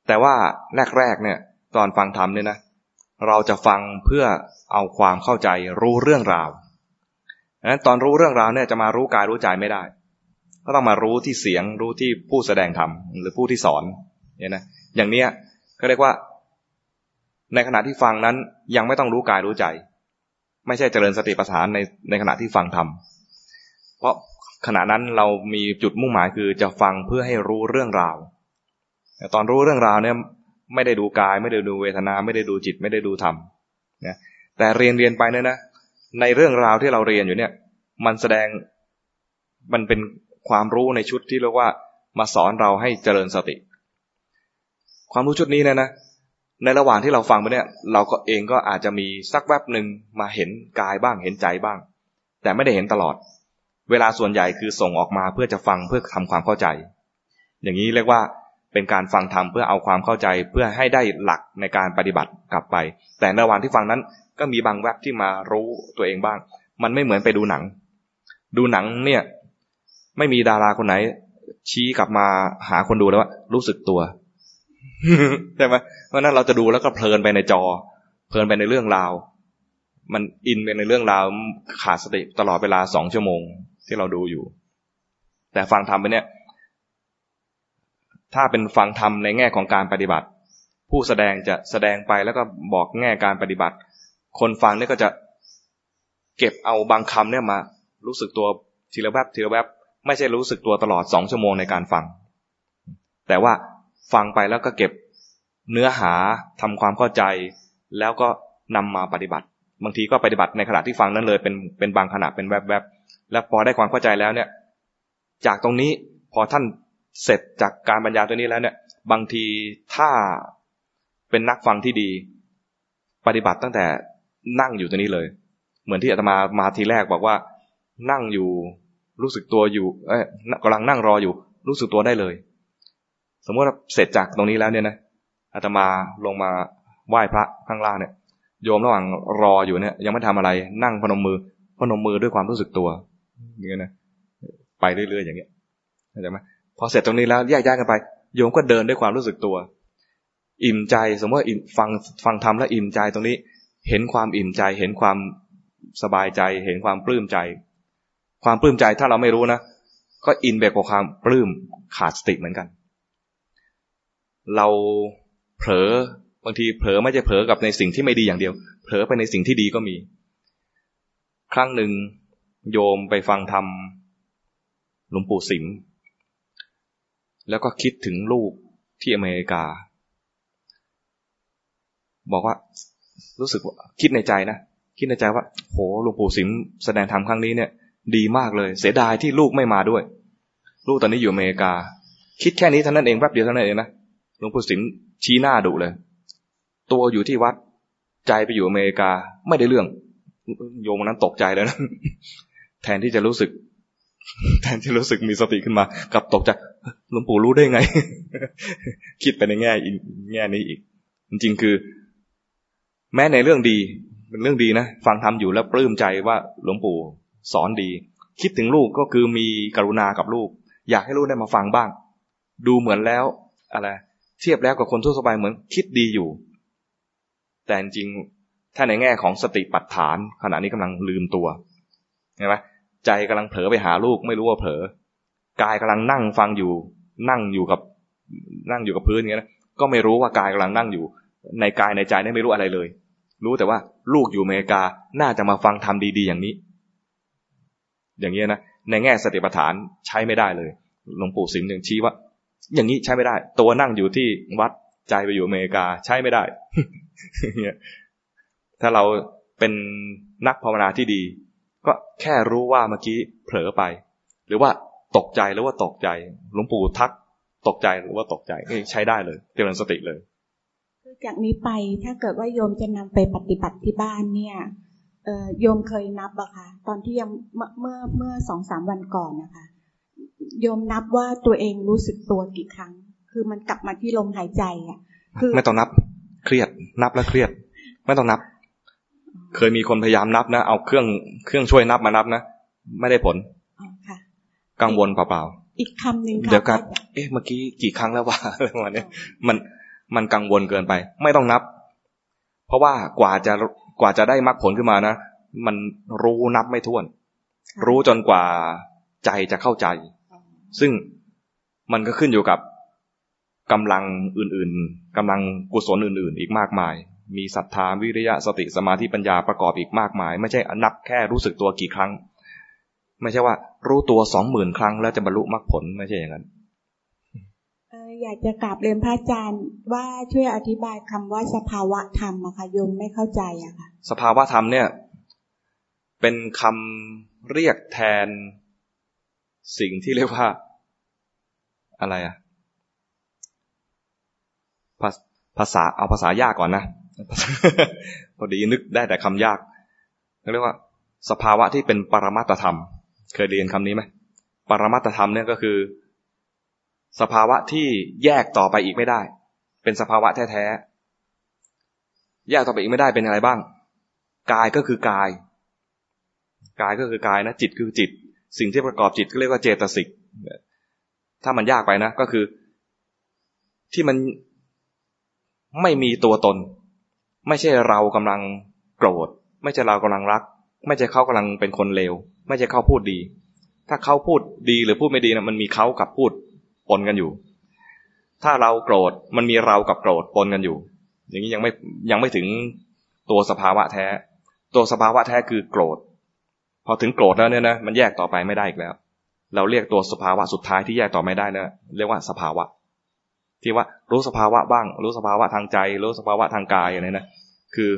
แต่ว่าแรกๆเนี่ย ตอนฟังธรรมเนี่ยนะเราจะฟังเพื่อเอาความเข้าใจรู้เรื่องราวนั้นตอนรู้เรื่องราวเนี่ยจะมารู้กายรู้ใจไม่ได้ ก็ต้องมารู้ที่เสียงรู้ที่ผู้แสดงธรรมหรือผู้ที่สอนเนี่ยนะอย่างเนี้ยก็เรียกว่า ในขณะที่ฟังนั้นยังไม่ต้องรู้กายรู้ใจ ไม่ใช่เจริญสติปัฏฐานในในขณะที่ฟังธรรม เพราะขณะนั้นเรามีจุดมุ่งหมายคือจะฟังเพื่อให้รู้เรื่องราวแต่ตอนรู้เรื่องราวเนี่ยไม่ได้ดูกาย ไม่ได้ดูเวทนา ไม่ได้ดูจิต ไม่ได้ดูธรรมนะแต่เรียนเรียนไปเนี่ยนะในเรื่องราวที่เราเรียนอยู่เนี่ย มันแสดงมันเป็นความรู้ในชุดที่เรียกว่ามาสอนเราให้เจริญสติ ความรู้ชุดนี้เนี่ยนะ ในระหว่างที่เราฟังไปเนี่ย เราก็เองก็อาจจะมีสักแวบหนึ่งมาเห็นกายบ้างเห็นใจบ้าง แต่ไม่ได้เห็นตลอด เวลาส่วนใหญ่คือส่งออกมาเพื่อจะฟังเพื่อทำความเข้าใจ อย่างนี้เรียกว่าเป็นการฟังธรรมเพื่อเอาความเข้าใจเพื่อให้ได้หลักในการปฏิบัติกลับไป แต่ในระหว่างที่ฟังนั้นก็มีบางแวบที่มารู้ตัวเองบ้าง มันไม่เหมือนไปดูหนัง ดูหนังเนี่ย ไม่มีดาราคนไหน ชี้กลับมาหาคนดูแล้วว่ารู้สึกตัว ใช่ไหมเพราะนั้นเราจะดูแล้วก็เพลินไปในจอ เพลินไปในเรื่องราว มันอินไปในเรื่องราวขาดสติตลอดเวลาสองชั่วโมง ที่เราดูอยู่ แต่ฟังทำไปเนี่ย ถ้าเป็นฟังธรรมในแง่ของการปฏิบัติ ผู้แสดงจะแสดงไปแล้วก็บอกแง่การปฏิบัติ คนฟังเนี่ยก็จะเก็บเอาบางคำเนี่ยมา รู้สึกตัวทีละแวบทีละแวบไม่ใช่รู้สึกตัวตลอดสองชั่วโมงในการฟัง แต่ว่า ฟังไปแล้วก็เก็บเนื้อหาทำความเข้าใจ แล้วก็นำมาปฏิบัติ บางทีก็ปฏิบัติในขณะที่ฟังนั้นเลยเป็นเป็นบางขณะเป็นแวบๆแล้วพอได้ความเข้าใจแล้วเนี่ย จากตรงนี้พอท่านเสร็จจากการบรรยายตัวนี้แล้วเนี่ย บางทีถ้าเป็นนักฟังที่ดี ปฏิบัติตั้งแต่นั่งอยู่ตัวนี้เลย เหมือนที่อาตมามาทีแรกบอกว่านั่งอยู่รู้สึกตัวอยู่ เอ้ยกำลังนั่งรออยู่ รู้สึกตัวได้เลย สมมติว่าเสร็จจากตรงนี้แล้วเนี่ยนะอาตมาลงมาไหว้พระข้างล่างเนี่ย โยมระหว่างรออยู่เนี่ย ยังไม่ทำอะไรนั่งพนมมือ พนมมือด้วยความรู้สึกตัวอย่างเงี้ยนะไปเรื่อยๆอย่างเงี้ยเข้าใจไหมพอเสร็จตรงนี้แล้วแยกย้ายกันไป โยมก็เดินด้วยความรู้สึกตัว อิ่มใจสมมติว่าฟังฟังทำแล้วอิ่มใจตรงนี้ เห็นความอิ่มใจ เห็นความสบายใจ เห็นความปลื้มใจ ความปลื้มใจถ้าเราไม่รู้นะก็อินแบบกับความปลื้มขาดสติเหมือนกัน เราเผลอบางทีเผลอไม่ใช่เผลอกับในสิ่งที่ไม่ดีอย่างเดียว เผลอไปในสิ่งที่ดีก็มี ครั้งหนึ่งโยมไปฟังธรรมหลวงปู่สิมแล้วก็คิดถึงลูกที่อเมริกา บอกว่ารู้สึกว่าคิดในใจนะคิดในใจว่า โหหลวงปู่สิมแสดงธรรมครั้งนี้เนี่ย ดีมากเลย เสียดายที่ลูกไม่มาด้วย ลูกตอนนี้อยู่อเมริกา คิดแค่นี้เท่านั้นเองแป๊บเดียวเท่านั้นเองนะ ลวงปู่สิมชี้หน้าดุเลย ตัวอยู่ที่วัด ใจไปอยู่อเมริกาไม่ได้เรื่อง โยมนั้นตกใจเลยนะแทนที่จะรู้สึก แทนที่รู้สึกมีสติขึ้นมา กับตกใจหลวงปู่รู้ได้ไง คิดไปในแง่แง่นี้อีก จริงๆคือ แม้ในเรื่องดีเป็นเรื่องดีนะฟังทำอยู่แล้วปลื้มใจว่าหลวงปู่สอนดี คิดถึงลูกก็คือมีกรุณากับลูก อยากให้ลูกได้มาฟังบ้าง ดูเหมือนแล้วอะไร เทียบแล้วกับคนทั่วไปเหมือนคิดดีอยู่ แต่จริงถ้าในแง่ของสติปัฏฐาน ขณะนี้กำลังลืมตัวเห็นไหมใจกำลังเผลอไปหาลูกไม่รู้ว่าเผลอกายกำลังนั่งฟังอยู่ นั่งอยู่กับนั่งอยู่กับพื้นอย่างนี้นะก็ไม่รู้ว่ากายกำลังนั่งอยู่ ในกายในใจนี่ไม่รู้อะไรเลย รู้แต่ว่าลูกอยู่อเมริกาน่าจะมาฟังทำดีๆอย่างนี้ อย่างนี้นะในแง่สติปัฏฐานใช้ไม่ได้เลยหลวงปู่สิงห์ยังชี้ว่า อย่างนี้ใช้ไม่ได้ ตัวนั่งอยู่ที่วัดใจไปอยู่อเมริกาใช้ไม่ได้ถ้าเราเป็นนักภาวนาที่ดี ก็แค่รู้ว่าเมื่อกี้เผลอไป หรือว่าตกใจหรือว่าตกใจหลวงปู่ทักตกใจหรือว่าตกใจใช้ได้เลยเจริญสติเลยจากนี้ไปถ้าเกิดว่าโยมจะนำไปปฏิบัติที่บ้านเนี่ยโยมเคยนับอะค่ะตอนที่ยังเมื่อเมื่อสองสามวันก่อนนะคะ โยมนับว่าตัวเองรู้สึกตัวกี่ครั้ง คือมันกลับมาที่ลมหายใจอะคือไม่ต้องนับ เครียด นับแล้วเครียด ไม่ต้องนับ เคยมีคนพยายามนับนะ เอาเครื่องเครื่องช่วยนับมานับนะ ไม่ได้ผลกังวลเปล่าๆ อีกคำหนึ่งเดี๋ยวกันเอ๊ะ เมื่อกี้กี่ครั้งแล้ววะอะไรประมาณนี้มัน มันกังวลเกินไป ไม่ต้องนับ เพราะว่ากว่าจะ กว่าจะได้มรรคผลขึ้นมานะ มันรู้นับไม่ถ้วน รู้จนกว่าใจจะเข้าใจ ซึ่งมันก็ขึ้นอยู่กับกำลังอื่นๆกำลังกุศลอื่นๆ อีกมากมาย มีศรัทธาวิริยะสติสมาธิปัญญาประกอบอีกมากมาย ไม่ใช่นับแค่รู้สึกตัวกี่ครั้ง ไม่ใช่ว่ารู้ตัวสองหมื่นครั้งแล้วจะบรรลุมรรคผลไม่ใช่อย่างนั้นอยากจะกราบเรียนพระอาจารย์ว่าช่วยอธิบายคำว่าสภาวะธรรมอะค่ะโยมไม่เข้าใจอะค่ะสภาวะธรรมเนี่ย เป็นคำเรียกแทน สิ่งที่เรียกว่าอะไรอะภาษาเอาภาษายากก่อนนะพอดีนึกได้แต่คำยากเรียกว่า สภาวะที่เป็นปรมัตธรรม เคยเรียนคำนี้ไหมปรมัตธรรมเนี่ยก็คือ สภาวะที่แยกต่อไปอีกไม่ได้ เป็นสภาวะแท้ๆแยกต่อไปอีกไม่ได้เป็นอะไรบ้าง กายก็คือกาย กายก็คือกายนะจิตคือจิต สิ่งที่ประกอบจิตก็เรียกว่าเจตสิกถ้ามันยากไปนะ ก็คือ ที่มันไม่มีตัวตน ไม่ใช่เรากำลังโกรธ ไม่ใช่เรากำลังรัก ไม่ใช่เขากำลังเป็นคนเลว ไม่ใช่เขาพูดดี ถ้าเขาพูดดีหรือพูดไม่ดีนะมันมีเขากับพูดปนกันอยู่ ถ้าเราโกรธมันมีเรากับโกรธปนกันอยู่ อย่างนี้ยังไม่ยังไม่ถึงตัวสภาวะแท้ ตัวสภาวะแท้คือโกรธ พอถึงโกรธแล้วเนี่ยนะมันแยกต่อไปไม่ได้อีกแล้ว เราเรียกตัวสภาวะสุดท้ายที่แยกต่อไม่ได้นะเรียกว่าสภาวะ ที่ว่ารู้สภาวะบ้าง รู้สภาวะทางใจ รู้สภาวะทางกายอะไรนะคือ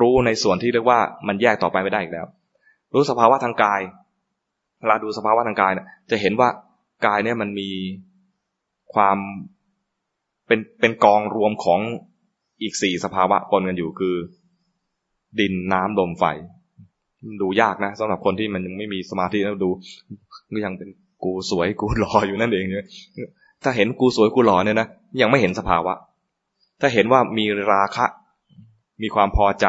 รู้ในส่วนที่เรียกว่ามันแยกต่อไปไม่ได้อีกแล้ว รู้สภาวะทางกายเวลาดูสภาวะทางกายเนี่ยจะเห็นว่ากายเนี่ยมันมีความเป็นเป็นกองรวมของอีกสี่สภาวะปนกันอยู่คือ ดินน้ำลมไฟ ดูยากนะสำหรับคนที่มันยังไม่มีสมาธิแล้วดูก็ยังเป็นกูสวยกูหล่ออยู่นั่นเองเนี่ยถ้าเห็นกูสวยกูหล่อเนี่ยนะยังไม่เห็นสภาวะ ถ้าเห็นว่ามีราคะ มีความพอใจ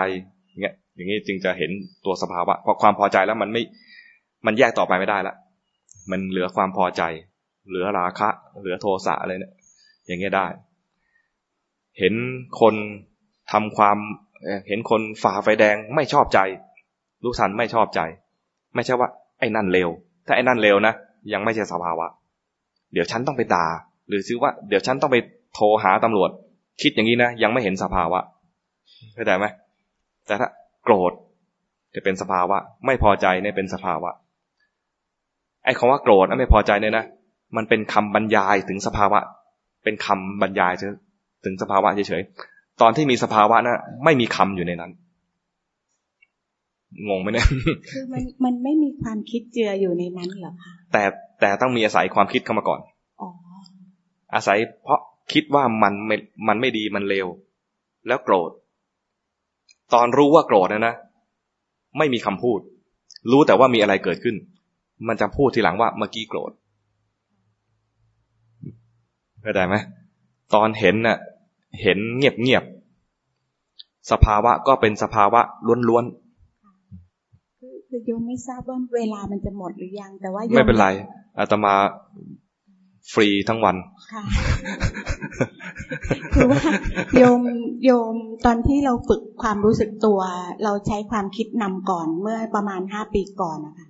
เงี้ยอย่างนี้จึงจะเห็นตัวสภาวะพอความพอใจแล้วมันไม่มันแยกต่อไปไม่ได้ละมันเหลือความพอใจ เหลือราคะ เหลือโทสะอะไรเนี่ยอย่างเงี้ยได้ เห็นคนทำความเห็นคนฝ่าไฟแดงไม่ชอบใจ ลูกสันไม่ชอบใจ ไม่ใช่ว่า ไอ้นั่นเลวถ้าไอ้นั่นเลวนะยังไม่ใช่สภาวะ เดี๋ยวฉันต้องไปด่า หรือซื้อว่า เดี๋ยวฉันต้องไปโทรหาตำรวจ คิดอย่างนี้นะยังไม่เห็นสภาวะเข้าใจไหมแต่ถ้าโกรธจะเป็นสภาวะ ไม่พอใจเนี่ยเป็นสภาวะ ไอ้คำว่าโกรธไม่พอใจเนี่ยนะมันเป็นคำบรรยายถึงสภาวะ เป็นคำบรรยายถึงสภาวะเฉยๆตอนที่มีสภาวะนะไม่มีคำอยู่ในนั้น งงไหมเนี่ยคือมันมันไม่มีความคิดเจืออยู่ในนั้นหรอคะแต่แต่ต้องมีอาศัยความคิดเข้ามาก่อนออาศัยเพราะคิดว่ามันไม่มันไม่ดีมันเลวแล้วโกรธ ตอนรู้ว่าโกรธนะนะไม่มีคำพูด รู้แต่ว่ามีอะไรเกิดขึ้น มันจะพูดทีหลังว่าเมื่อกี้โกรธเข้าใจไหมตอนเห็นน่ะ เห็นเงียบเงียบสภาวะก็เป็นสภาวะล้วน คือโยมไม่ทราบว่าเวลามันจะหมดหรือยัง แต่ว่าไม่เป็นไรอาตมาฟรีทั้งวันค่ะคือว่าโยมโยมตอนที่เราฝึกความรู้สึกตัว เราใช้ความคิดนำก่อนเมื่อประมาณห้าปีก่อนนะคะ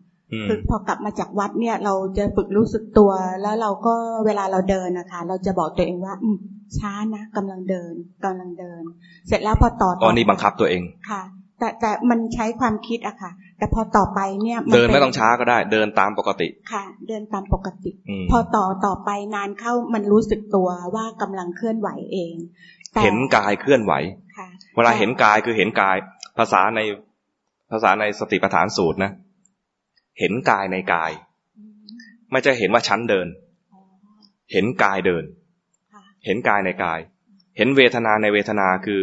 คือพอกลับมาจากวัดเนี่ย เราจะฝึกรู้สึกตัวแล้วเราก็เวลาเราเดินนะคะ เราจะบอกตัวเองว่า อืช้านะกำลังเดินกำลังเดิน เสร็จแล้วพอต่อตอนนี้บังคับตัวเองค่ะ แต่แต่มันใช้ความคิดอะค่ะ แต่พอต่อไปเนี่ยเดินไม่ต้องช้าก็ได้ เดินตามปกติ ค่ะ เดินตามปกติ พอต่อต่อไปนานเข้ามันรู้สึกตัวว่ากำลังเคลื่อนไหวเอง เห็นกายเคลื่อนไหวเวลาเห็นกายคือเห็นกาย ภาษาในภาษาในสติปัฏฐานสูตรนะ เห็นกายในกาย ไม่ใช่เห็นว่าชั้นเดิน เห็นกายเดิน เห็นกายในกาย เห็นเวทนาในเวทนาคือ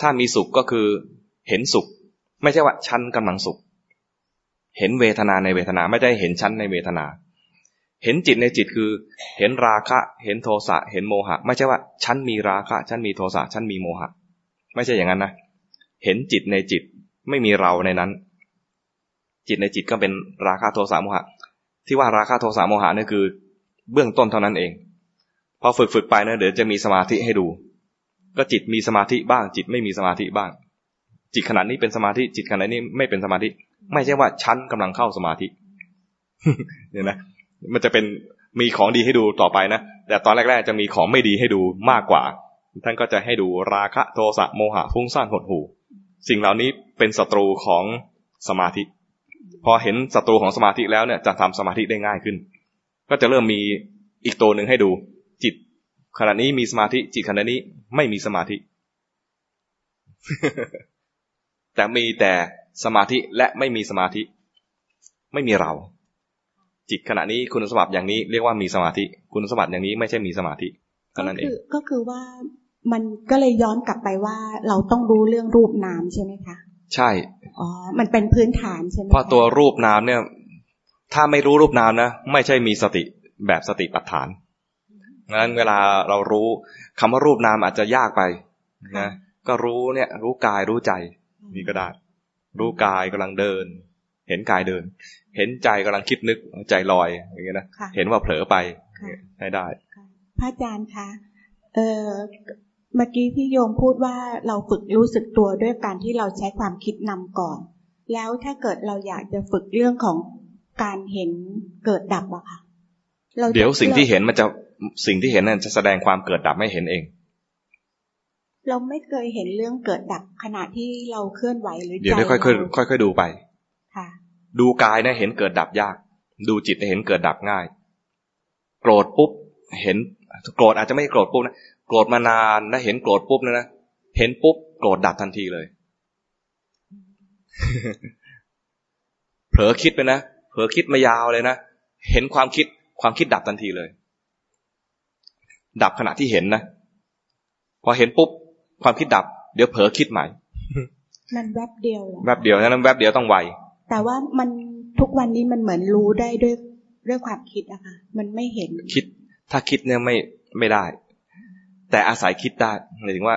ถ้ามีสุขก็คือเห็นสุข ไม่ใช่ว่าฉันกำลังสุข เห็นเวทนาในเวทนาไม่ได้เห็นชั้นในเวทนา เห็นจิตในจิตคือ เห็นราคะ เห็นโทสะ เห็นโมหะ ไม่ใช่ว่าฉันมีราคะฉันมีโทสะฉันมีโมหะ ไม่ใช่อย่างนั้นนะ เห็นจิตในจิตไม่มีเราในนั้น จิตในจิตก็เป็นราคะโทสะโมหะ ที่ว่าราคะโทสะโมหะนี่คือ เบื้องต้นเท่านั้นเองพอฝึกฝึกไปนะเดี๋ยวจะมีสมาธิให้ดู ก็จิตมีสมาธิบ้าง จิตไม่มีสมาธิบ้าง จิตขณะนี้เป็นสมาธิจิตขณะนี้ไม่เป็นสมาธิ ไม่ใช่ว่าชั้นกำลังเข้าสมาธิเนี่ยนะมันจะเป็นมีของดีให้ดูต่อไปนะแต่ตอนแรกๆจะมีของไม่ดีให้ดูมากกว่า ท่านก็จะให้ดูราคะโทสะโมหะฟุ้งซ่านหดหูสิ่งเหล่านี้เป็นศัตรูของสมาธิ พอเห็นศัตรูของสมาธิแล้วเนี่ยจะทำสมาธิได้ง่ายขึ้น ก็จะเริ่มมีอีกตัวหนึ่งให้ดู จิตขณะนี้มีสมาธิ จิตขณะนี้ไม่มีสมาธิ แต่มีแต่ สมาธิและไม่มีสมาธิ ไม่มีเรา จิตขณะนี้คุณสมบัติอย่างนี้เรียกว่ามีสมาธิ คุณสมบัติอย่างนี้ไม่ใช่มีสมาธิเท่านั้นเองก็คือว่ามันก็เลยย้อนกลับไปว่า เราต้องรู้เรื่องรูปนามใช่ไหมคะ ใช่อ๋อมันเป็นพื้นฐานใช่ไหมเพราะตัวรูปนามเนี่ย ถ้าไม่รู้รูปนามนะไม่ใช่มีสติแบบสติปัฏฐานงั้นเวลาเรารู้คำว่ารูปนามอาจจะยากไปนะก็รู้เนี่ย รู้กายรู้ใจนี่ก็ได้ รู้กายกำลังเดิน เห็นกายเดิน เห็นใจกำลังคิดนึกใจลอยอย่างเงี้ยนะเห็นว่าเผลอไปให้ได้พระอาจารย์คะเออเมื่อกี้ที่โยมพูดว่าเราฝึกรู้สึกตัวด้วยการที่เราใช้ความคิดนำก่อน แล้วถ้าเกิดเราอยากจะฝึกเรื่องของการเห็นเกิดดับอะค่ะเดี๋ยวสิ่งที่เห็นมันจะสิ่งที่เห็นนั่นจะแสดงความเกิดดับไม่เห็นเอง เราไม่เคยเห็นเรื่องเกิดดับขณะที่เราเคลื่อนไหวหรือเดี๋ยวค่อยค่อยค่อยค่อยดูไป ค่ะ ดูกายนะเห็นเกิดดับยาก ดูจิตเห็นเกิดดับง่าย โกรธปุ๊บเห็น โกรธอาจจะไม่โกรธปุ๊บนะโกรธมานานนะเห็นโกรธปุ๊บนะนะเห็นปุ๊บโกรธดับทันทีเลยเผลอคิดไปนะเผลอคิดมายาวเลยนะเห็นความคิดความคิดดับทันทีเลย ดับขณะที่เห็นนะพอเห็นปุ๊บ ความคิดดับ เดี๋ยวเผลอคิดใหม่ มันแวบเดียวแวบเดียวนั้นแวบเดียวต้องไว แต่ว่ามันทุกวันนี้มันเหมือนรู้ได้ด้วยด้วยความคิดอะค่ะ มันไม่เห็น คิด ถ้าคิดเนี่ยไม่ไม่ได้ แต่อาศัยคิดได้หมายถึงว่า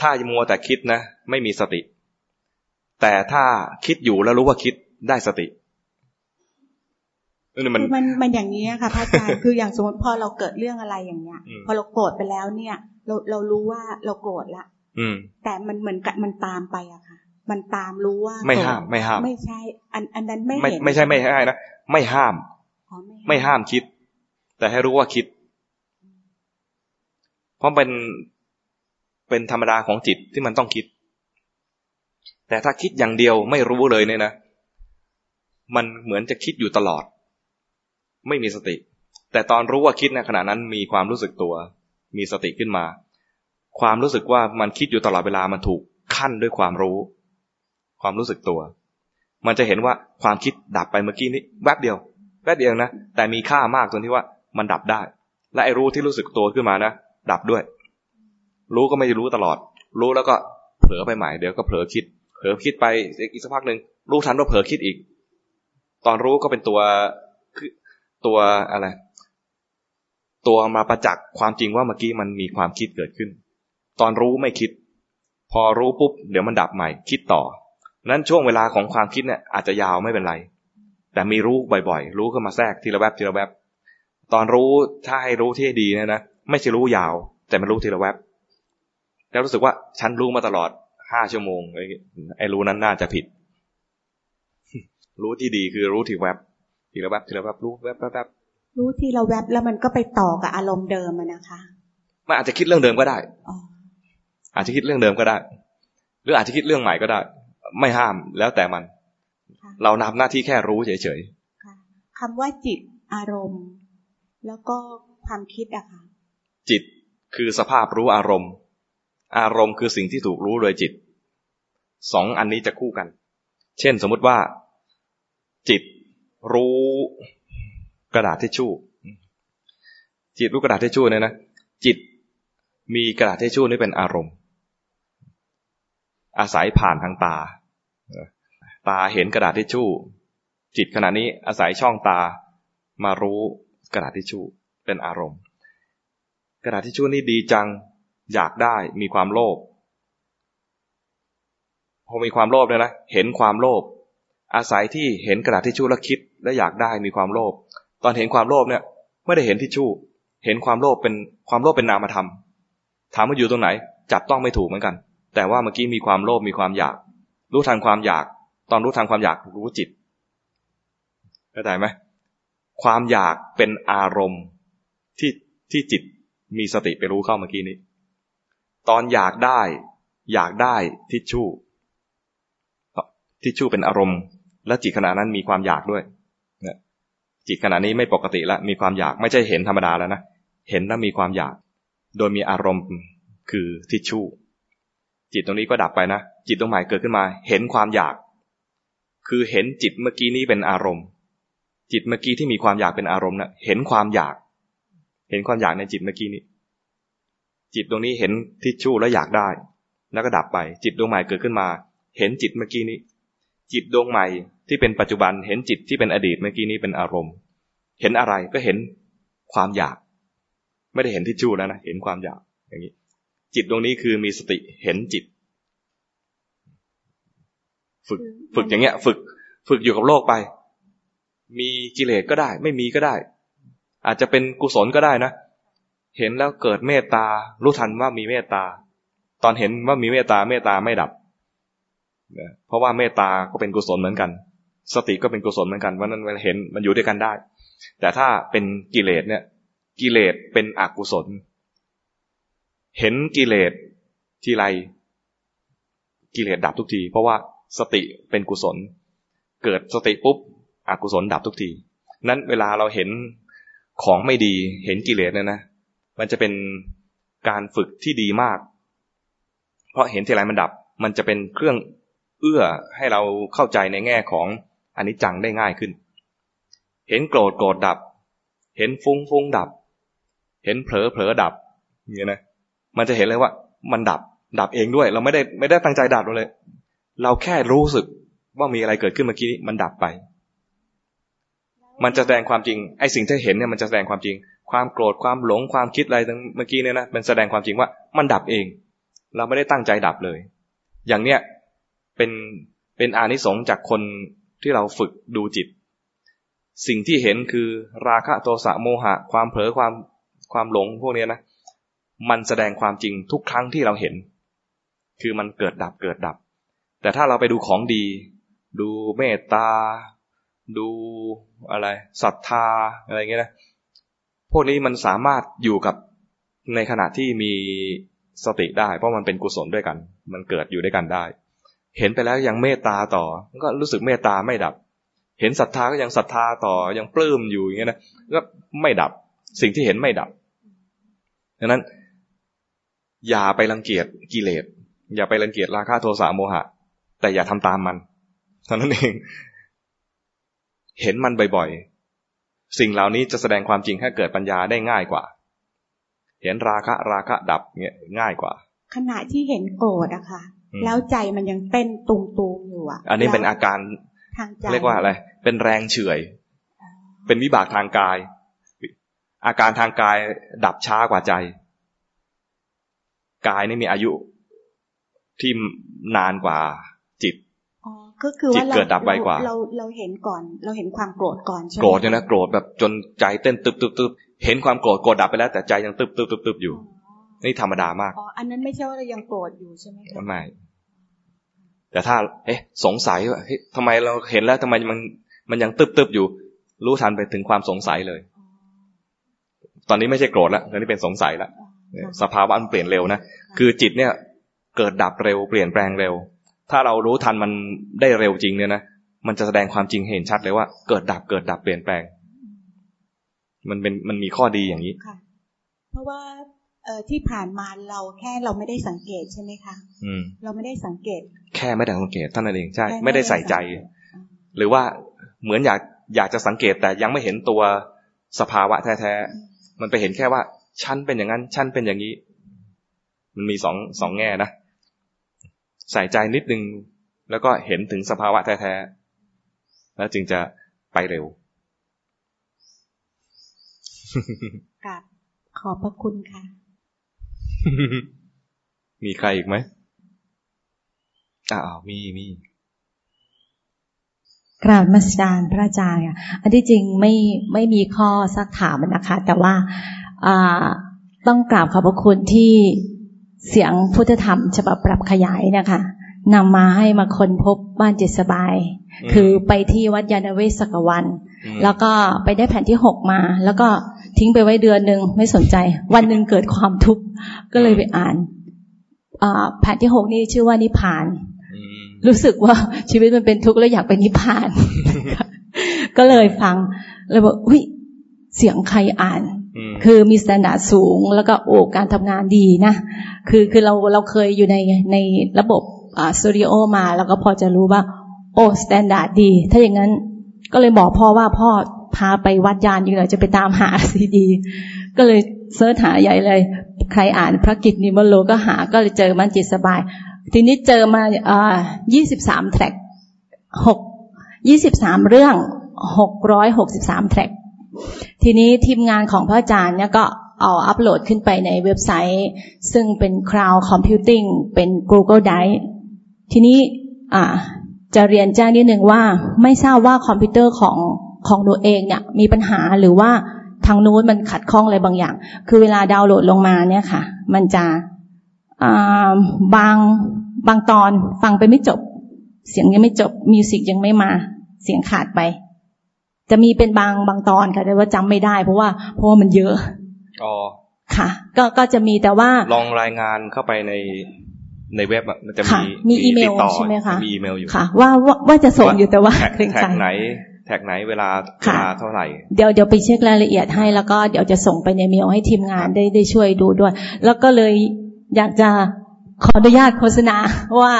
ถ้ามัวแต่คิดนะ ไม่มีสติ แต่ถ้าคิดอยู่แล้วรู้ว่าคิดได้สติ มันมันมันอย่างนี้ค่ะพระอาจารย์คืออย่างสมมติพอเราเกิดเรื่องอะไรอย่างเงี้ย พอเราโกรธไปแล้วเนี่ย เราเรารู้ว่าเราโกรธละแต่มันเหมือนกับมันตามไปอะค่ะ มันตามรู้ว่า ไม่ห้ามไม่ห้าม ไม่ใช่ อันอันนั้นไม่เห็นไม่ใช่ไม่ใช่นะไม่ห้ามไม่ห้ามคิด แต่ให้รู้ว่าคิด เพราะเป็นเป็นธรรมดาของจิตที่มันต้องคิด แต่ถ้าคิดอย่างเดียวไม่รู้เลยเนี่ยนะมันเหมือนจะคิดอยู่ตลอด ไม่มีสติ แต่ตอนรู้ว่าคิดในขณะนั้นมีความรู้สึกตัว มีสติขึ้นมา ความรู้สึกว่ามันคิดอยู่ตลอดเวลามันถูกขั้นด้วยความรู้ ความรู้สึกตัว มันจะเห็นว่าความคิดดับไปเมื่อกี้นี้แวบเดียวแวบเดียวนะแต่มีค่ามากตรงที่ว่ามันดับได้ และไอ้รู้ที่รู้สึกตัวขึ้นมานะดับด้วย รู้ก็ไม่รู้ตลอด รู้แล้วก็เผลอไปใหม่เดี๋ยวก็เผลอคิด เผลอคิดไปอีกสักพักหนึ่งรู้ทันว่าเผลอคิดอีก ตอนรู้ก็เป็นตัว ตัวอะไรตัวมาประจักษ์ความจริงว่าเมื่อกี้มันมีความคิดเกิดขึ้น ตอนรู้ไม่คิด พอรู้ปุ๊บเดี๋ยวมันดับใหม่ คิดต่อ นั้นช่วงเวลาของความคิดเนี่ยอาจจะยาวไม่เป็นไร แต่มีรู้บ่อยๆ รู้เข้ามาแทรกทีละแวบทีละแวบตอนรู้ถ้าให้รู้ที่ดีนะนะไม่ใช่รู้ยาว แต่มันรู้ทีละแวบแล้วรู้สึกว่าฉันรู้มาตลอดห้าชั่วโมงไอ้รู้นั้นน่าจะผิด รู้ที่ดีคือรู้ทีแวบ ทีละแวบทีละแวบรู้แวบแวบแวบรู้ทีละแวบแล้วมันก็ไปต่อกับอารมณ์เดิมนะคะมันอาจจะคิดเรื่องเดิมก็ได้อาจจะคิดเรื่องเดิมก็ได้ หรืออาจจะคิดเรื่องใหม่ก็ได้ ไม่ห้ามแล้วแต่มัน เรานำหน้าที่แค่รู้เฉยๆคำว่าจิตอารมณ์ แล้วก็ความคิดอะค่ะจิตคือสภาพรู้อารมณ์ อารมณ์คือสิ่งที่ถูกรู้โดยจิตสองอันนี้จะคู่กัน เช่นสมมุติว่า จิต รู้กระดาษทิชชู่ จิตรู้กระดาษทิชชู่เนี่ยนะจิตมีกระดาษทิชชู่นี่เป็นอารมณ์ อาศัยผ่านทางตา ตาเห็นกระดาษทิชชู่ จิตขณะนี้อาศัยช่องตามารู้กระดาษทิชชู่เป็นอารมณ์ กระดาษทิชชู่นี่ดีจังอยากได้มีความโลภพอมีความโลภเลยนะเห็นความโลภอาศัยที่เห็นกระดาษทิชชู่แล้วคิด และอยากได้มีความโลภตอนเห็นความโลภเนี่ยไม่ได้เห็นทิชชู่เห็นความโลภเป็นความโลภเป็นนามธรรมถามว่าอยู่ตรงไหน จับต้องไม่ถูกเหมือนกัน แต่ว่าเมื่อกี้มีความโลภมีความอยาก รู้ทันความอยาก ตอนรู้ทันความอยากรู้จิตเข้าใจไหมความอยากเป็นอารมณ์ที่ที่จิตมีสติไปรู้เข้าเมื่อกี้นี้ ตอนอยากได้ อยากได้ทิชชู่ทิชชู่เป็นอารมณ์ และจิตขณะนั้นมีความอยากด้วยเนี่ย จิตขณะนี้ไม่ปกติแล้วมีความอยากไม่ใช่เห็นธรรมดาแล้วนะเห็นแล้วมีความอยาก โดยมีอารมณ์คือทิชชู่ จิตตรงนี้ก็ดับไปนะจิตตรงใหม่เกิดขึ้นมา เห็นความอยาก คือเห็นจิตเมื่อกี้นี้เป็นอารมณ์ จิตเมื่อกี้ที่มีความอยากเป็นอารมณ์นะ่ะเห็นความอยาก เห็นความอยากในจิตเมื่อกี้นี้ จิตตรงนี้เห็นทิชชู่แล้วอยากได้ แล้วก็ดับไป จิตดวงใหม่เกิดขึ้นมา เห็นจิตเมื่อกี้นี้ จิตดวงใหม่ที่เป็นปัจจุบันเห็นจิตที่เป็นอดีตเมื่อกี้นี้เป็นอารมณ์ เห็นอะไรก็เห็นความอยาก ไม่ได้เห็นที่ชู่แล้วนะเห็นความอยากอย่างนี้ จิตดวงนี้คือมีสติเห็นจิต ฝึกฝึกอย่างเงี้ย ฝึก ฝึกอยู่กับโลกไป มีกิเลสก็ได้ ไม่มีก็ได้ อาจจะเป็นกุศลก็ได้นะเห็นแล้วเกิดเมตตารู้ทันว่ามีเมตตา ตอนเห็นว่ามีเมตตาเมตตาไม่ดับ เพราะว่าเมตตาก็เป็นกุศลเหมือนกัน สติก็เป็นกุศลเหมือนกันเพราะนั้นเห็นมันอยู่ด้วยกันได้ แต่ถ้าเป็นกิเลสเนี่ย กิเลสเป็นอกุศล เห็นกิเลสทีไรกิเลสดับทุกที เพราะว่าสติเป็นกุศล เกิดสติปุ๊บอกุศลดับทุกที นั้นเวลาเราเห็นของไม่ดีเห็นกิเลสเนี่ยนะ มันจะเป็นการฝึกที่ดีมาก เพราะเห็นทีไรมันดับ มันจะเป็นเครื่อง เอื้อให้เราเข้าใจในแง่ของอันิจจังได้ง่ายขึ้น เห็นโกรธโกรธดับ เห็นฟุ้งฟุ้งดับ เห็นเผลอเผลอดับอย่างนี้นะมันจะเห็นเลยว่า มันดับดับเองด้วย เราไม่ได้ไม่ได้ตั้งใจดับเลย เราแค่รู้สึกว่ามีอะไรเกิดขึ้นเมื่อกี้มันดับไป มันจะแสดงความจริงไอ้สิ่งที่เห็นเนี่ยมันจะแสดงความจริง ความโกรธความหลงความคิดอะไรทั้งเมื่อกี้เนี่ยนะมันแสดงความจริงว่ามันดับเอง เราไม่ได้ตั้งใจดับเลย อย่างเนี้ย เป็นเป็นอานิสงส์จากคนที่เราฝึกดูจิต สิ่งที่เห็นคือราคะโทสะโมหะ ความเผลอความความหลงพวกนี้นะมันแสดงความจริงทุกครั้งที่เราเห็น คือมันเกิดดับเกิดดับ แต่ถ้าเราไปดูของดี ดูเมตตา ดูอะไรศรัทธาอะไรเงี้ยนะพวกนี้มันสามารถอยู่กับในขณะที่มีสติได้ เพราะมันเป็นกุศลด้วยกัน มันเกิดอยู่ด้วยกันได้ เห็นไปแล้วยังเมตตาต่อ ก็รู้สึกเมตตาไม่ดับ เห็นศรัทธาก็ยังศรัทธาต่อยังปลื้มอยู่อย่างเงี้ยนะก็ไม่ดับสิ่งที่เห็นไม่ดับดังนั้น อย่าไปรังเกียจกิเลสอย่าไปรังเกียจราคะโทสะโมหะ แต่อย่าทำตามมันเท่านั้นเอง เห็นมันบ่อยๆ สิ่งเหล่านี้จะแสดงความจริงให้เกิดปัญญาได้ง่ายกว่า เห็นราคะราคะดับเงี้ยง่ายกว่า ขณะที่เห็นโกรธอะค่ะ แล้วใจมันยังเต้นตุงตูมอยู่อะ อันนี้เป็นอาการทางใจเรียกว่าอะไร เป็นแรงเฉื่อย เป็นวิบากทางกาย อาการทางกายดับช้ากว่าใจ กายนี่มีอายุที่นานกว่าจิตอ๋อก็คือว่าเกิดดับไวกว่าเราเราเห็นก่อน เราเห็นความโกรธก่อนใช่ไหมโกรธเนี่ยนะโกรธแบบจนใจเต้นตึบตึบตึบเห็นความโกรธโกรธดับไปแล้วแต่ใจยังตึบตึบตึบตึบอยู่ นี่ธรรมดามากอ๋ออันนั้นไม่ใช่ว่าเรายังโกรธอยู่ใช่ไหมคะไม่แต่ถ้า เอ๊ะ สงสัยว่าเฮ้ยทำไมเราเห็นแล้วทำไมมันมันยังตึบตึบอยู่ รู้ทันไปถึงความสงสัยเลย ตอนนี้ไม่ใช่โกรธแล้วตอนนี้เป็นสงสัยแล้วสภาวะมันเปลี่ยนเร็วนะคือจิตเนี่ย เกิดดับเร็วเปลี่ยนแปลงเร็ว ถ้าเรารู้ทันมันได้เร็วจริงเนี่ยนะมันจะแสดงความจริงเห็นชัดเลยว่าเกิดดับเกิดดับเปลี่ยนแปลง มันเป็นมันมีข้อดีอย่างนี้เพราะว่า เออที่ผ่านมาเราแค่เราไม่ได้สังเกตใช่ไหมคะอืมเราไม่ได้สังเกต แค่ไม่ได้สังเกตท่านนั่นเองใช่ ไม่ได้ใส่ใจ หรือว่าเหมือนอยากอยากจะสังเกตแต่ยังไม่เห็นตัวสภาวะแท้ๆมันไปเห็นแค่ว่าฉันเป็นอย่างนั้นฉันเป็นอย่างนี้ มันมีสองสองแง่นะใส่ใจนิดนึงแล้วก็เห็นถึงสภาวะแท้ๆแล้วจึงจะไปเร็วกับขอบพระคุณค่ะ มีใครอีกไหมอ้าวมีมีกราบมาสการพระอาจารย์อะอันที่จริงไม่ไม่มีข้อสักถามนะคะ แต่ว่าต้องกราบขอบพระคุณที่เสียงพุทธธรรมฉบับปรับขยายนะคะนำมาให้มาคนพบบ้านจิตสบาย คือไปที่วัดยานเวศกวัน แล้วก็ไปได้แผ่นที่หกมา แล้วก็ ทิ้งไปไว้เดือนหนึ่งไม่สนใจ วันหนึ่งเกิดความทุกข์ก็เลยไปอ่านแผ่นที่หกนี่ชื่อว่านิพพาน รู้สึกว่าชีวิตมันเป็นทุกข์แล้วอยากไปนิพพาน ก็เลยฟังเลยบอกอุ้ยเสียงใครอ่าน คือมีมาตรฐานสูง แล้วก็โอ้การทำงานดีนะ คือคือเราเราเคยอยู่ในในระบบสตูดิโอมา แล้วก็พอจะรู้ว่า โอ้มาตรฐานดี ถ้าอย่างนั้นก็เลยบอกพ่อว่าพ่อ พาไปวัดยานดีเลยจะไปตามหาซีดี ก็เลยเสิร์ชหาใหญ่เลย ใครอ่านพระกิจนิมโลก็หาก็เลยเจอมันจิตสบาย ทีนี้เจอมาอ่ายี่สิบสามแทร็กหกยี่สิบสามเรื่องหกร้อยหกสิบสามแทร็กทีนี้ทีมงานของพระอาจารย์เนี่ยก็เอาอัปโหลดขึ้นไปในเว็บไซต์ ซึ่งเป็น Cloud Computing เป็น Google Drive ทีนี้จะเรียนแจ้งนิดหนึ่งว่าไม่ทราบว่าคอมพิวเตอร์ของ ของหนูเองเนี่ยมีปัญหาหรือว่าทางนู้นมันขัดข้องอะไรบางอย่าง คือเวลาดาวน์โหลดลงมาเนี่ยค่ะ มันจะบางบางตอนฟังไปไม่จบ เสียงยังไม่จบมิวสิกยังไม่มาเสียงขาดไป จะมีเป็นบางบางตอนค่ะแต่ว่าจำไม่ได้ เพราะว่าเพราะว่ามันเยอะอ๋อค่ะ ก็ก็จะมีแต่ว่าลองรายงานเข้าไปในในเว็บมันจะมีมีอีเมลใช่ไหมคะมีอีเมลอยู่ค่ะ ว่าว่าจะส่งอยู่แต่ว่าแท็กไหน แท็กไหนเวลาเวลาเท่าไหร่ เดี๋ยวเดี๋ยวไปเช็ครายละเอียดให้แล้วก็เดี๋ยวจะส่งไปในเมลให้ทีมงานได้ได้ช่วยดูด้วย แล้วก็เลยอยากจะขออนุญาตโฆษณาว่า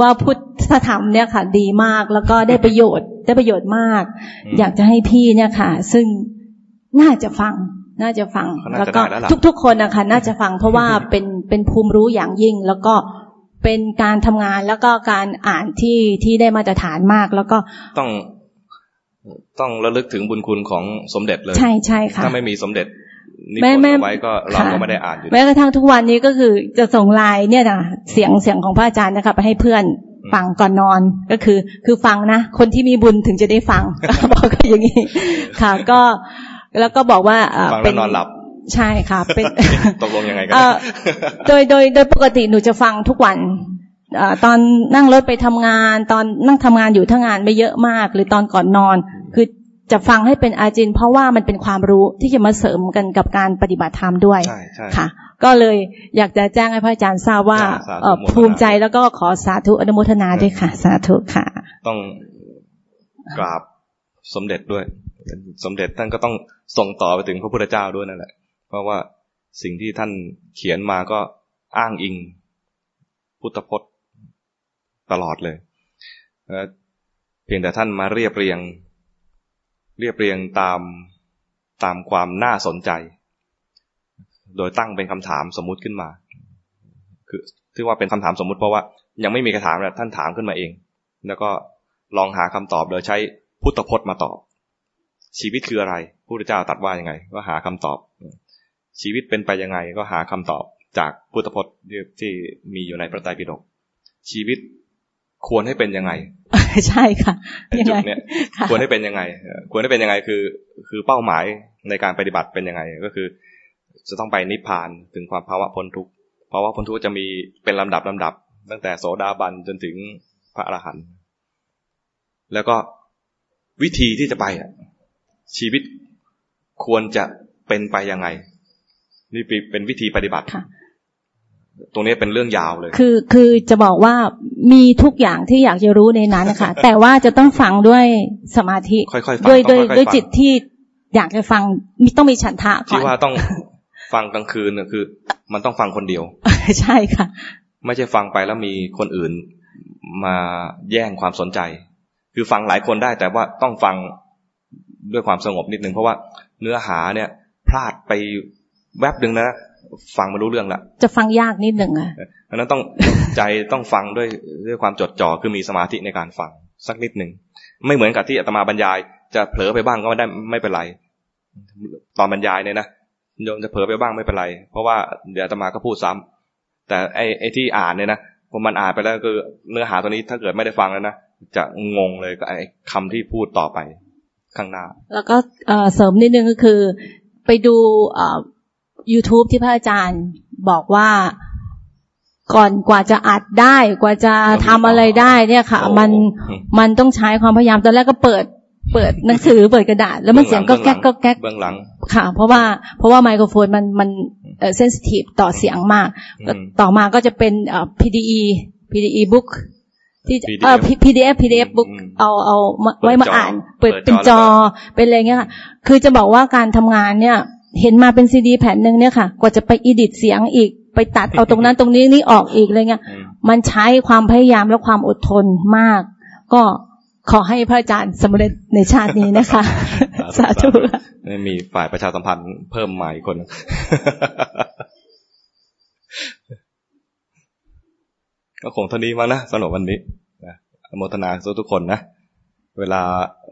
ว่าพุทธธรรมเนี่ยค่ะ ดีมากแล้วก็ได้ประโยชน์ได้ประโยชน์มาก อยากจะให้พี่เนี่ยค่ะ ซึ่งน่าจะฟังน่าจะฟังแล้วก็ทุก ๆ คนนะคะน่าจะฟังเพราะว่าเป็นเป็นภูมิรู้อย่างยิ่ง แล้วก็เป็นการทำงานแล้วก็การอ่านที่ที่ได้มาตรฐานมาก แล้วก็ต้อง ต้องระลึกถึงบุญคุณของสมเด็จเลย ใช่ใช่ค่ะถ้าไม่มีสมเด็จนิพนธ์ไว้ก็เราก็ไม่ได้อ่านอยู่แม้กระทั่งทุกวันนี้ก็คือจะส่งไลน์เนี่ยนะเสียงเสียงของพระอาจารย์นะคะไปให้เพื่อนฟังก่อนนอนก็คือ คือฟังนะ คนที่มีบุญถึงจะได้ฟังบอกก็อย่างนี้ค่ะ ก็แล้วก็บอกว่าเป็นนอนหลับใช่ค่ะ เป็นตกลงยังไงกันโดยโดยโดยปกติหนูจะฟังทุกวัน ตอนนั่งรถไปทำงาน ตอนนั่งทำงานอยู่ทั้งงานไม่เยอะมาก หรือตอนก่อนนอน คือจะฟังให้เป็นอาจิน เพราะว่ามันเป็นความรู้ที่จะมาเสริมกันกับการปฏิบัติธรรมด้วยค่ะ ก็เลยอยากจะแจ้งให้พระอาจารย์ทราบว่าภูมิใจแล้วก็ขอสาธุอนุโมทนาด้วยค่ะ สาธุค่ะ ต้องกราบสมเด็จด้วย สมเด็จท่านก็ต้องส่งต่อไปถึงพระพุทธเจ้าด้วยนั่นแหละ เพราะว่าสิ่งที่ท่านเขียนมาก็อ้างอิง พุทธพจน์ ตลอดเลยเพียงแต่ท่านมาเรียบเรียง เรียบเรียงตามตามความน่าสนใจ โดยตั้งเป็นคำถามสมมุติขึ้นมา คือที่ว่าเป็นคำถามสมมุติเพราะว่า ยังไม่มีคำถามแลท่านถามขึ้นมาเอง แล้วก็ลองหาคำตอบโดยใช้พุทธพจน์มาตอบ ชีวิตคืออะไรพระพุทธเจ้าตัดว่ายังไง ก็หาคำตอบ ชีวิตเป็นไปยังไง ก็หาคำตอบจากพุทธพจน์ที่มีอยู่ในพระไตรปิฎกชีวิต ควรให้เป็นยังไง ใช่ค่ะจุดเนี้ยควรให้เป็นยังไง ควรให้เป็นยังไงคือ คือเป้าหมายในการปฏิบัติเป็นยังไง ก็คือ จะต้องไปนิพพานถึงความภาวะพ้นทุกข์ภาวะพ้นทุกข์จะมีเป็นลำดับลำดับ ตั้งแต่โสดาบันจนถึงพระอรหันต์แล้วก็วิธีที่จะไปชีวิตควรจะเป็นไปยังไง นี่เป็นวิธีปฏิบัติ ตรงนี้เป็นเรื่องยาวเลย คือคือจะบอกว่ามีทุกอย่างที่อยากจะรู้ในนั้นนะคะแต่ว่าจะต้องฟังด้วยสมาธิค่อยๆฟังด้วยด้วยด้วยจิตที่อยากจะฟังมีต้องมีฉันทะก่อนที่ว่าต้องฟังกลางคืนคือ มันต้องฟังคนเดียวใช่ค่ะ ไม่ใช่ฟังไปแล้วมีคนอื่นมาแย่งความสนใจ คือฟังหลายคนได้ แต่ว่าต้องฟังด้วยความสงบนิดนึงเพราะว่าเนื้อหาเนี่ย พลาดไปแวบหนึ่งนะ ฟังไม่รู้เรื่องละจะฟังยากนิดหนึ่งอะอันนั้นต้องใจต้องฟังด้วยด้วยความจดจ่อคือมีสมาธิในการฟังสักนิดหนึ่งไม่เหมือนกับที่อาตมาบรรยาย จะเผลอไปบ้างก็ไม่ได้ไม่เป็นไร ตอนบรรยายเนี่ยนะโยมจะเผลอไปบ้างไม่เป็นไร เพราะว่าเดี๋ยวอาตมาก็พูดซ้ำแต่ไอ้ไอ้ที่อ่านเนี่ยนะพอมันอ่านไปแล้วคือเนื้อหาตัวนี้ถ้าเกิดไม่ได้ฟังแล้วนะจะงงเลยกับไอ้คำที่พูดต่อไปข้างหน้า แล้วก็เสริมนิดนึงก็คือ ไปดู YouTube ที่พระอาจารย์บอกว่าก่อนกว่าจะอัดได้กว่าจะทำอะไรได้เนี่ยค่ะ มันมันต้องใช้ความพยายามตอนแรกก็เปิด เปิดหนังสือเปิดกระดาษ แล้วมันเสียงก็แก๊กก็แก๊กเบื้องหลังค่ะ เพราะว่าเพราะว่าไมโครโฟนมันมันเซนซิทีฟต่อเสียงมาก ต่อมาก็จะเป็นเอ่อ PDE PDE book ที่เอ่อ PDF PDF book เอาเอาไว้มาอ่าน เปิดเป็นจอเป็นอะไรเงี้ยค่ะ คือจะบอกว่าการทำงานเนี่ย เห็นมาเป็นซีดีแผ่นหนึ่งเนี่ยค่ะ กว่าจะไปอีดิทเสียงอีก ไปตัดเอาตรงนั้นตรงนี้นี่ออกอีกอะไรเงี้ย มันใช้ความพยายามและความอดทนมาก ก็ขอให้พระอาจารย์สำเร็จในชาตินี้นะคะ สาธุมีฝ่ายประชาสัมพันธ์เพิ่มใหม่คน ก็คงเท่านี้มั้งนะสำหรับวันนี้อโมทนาทุกคนนะ เวลา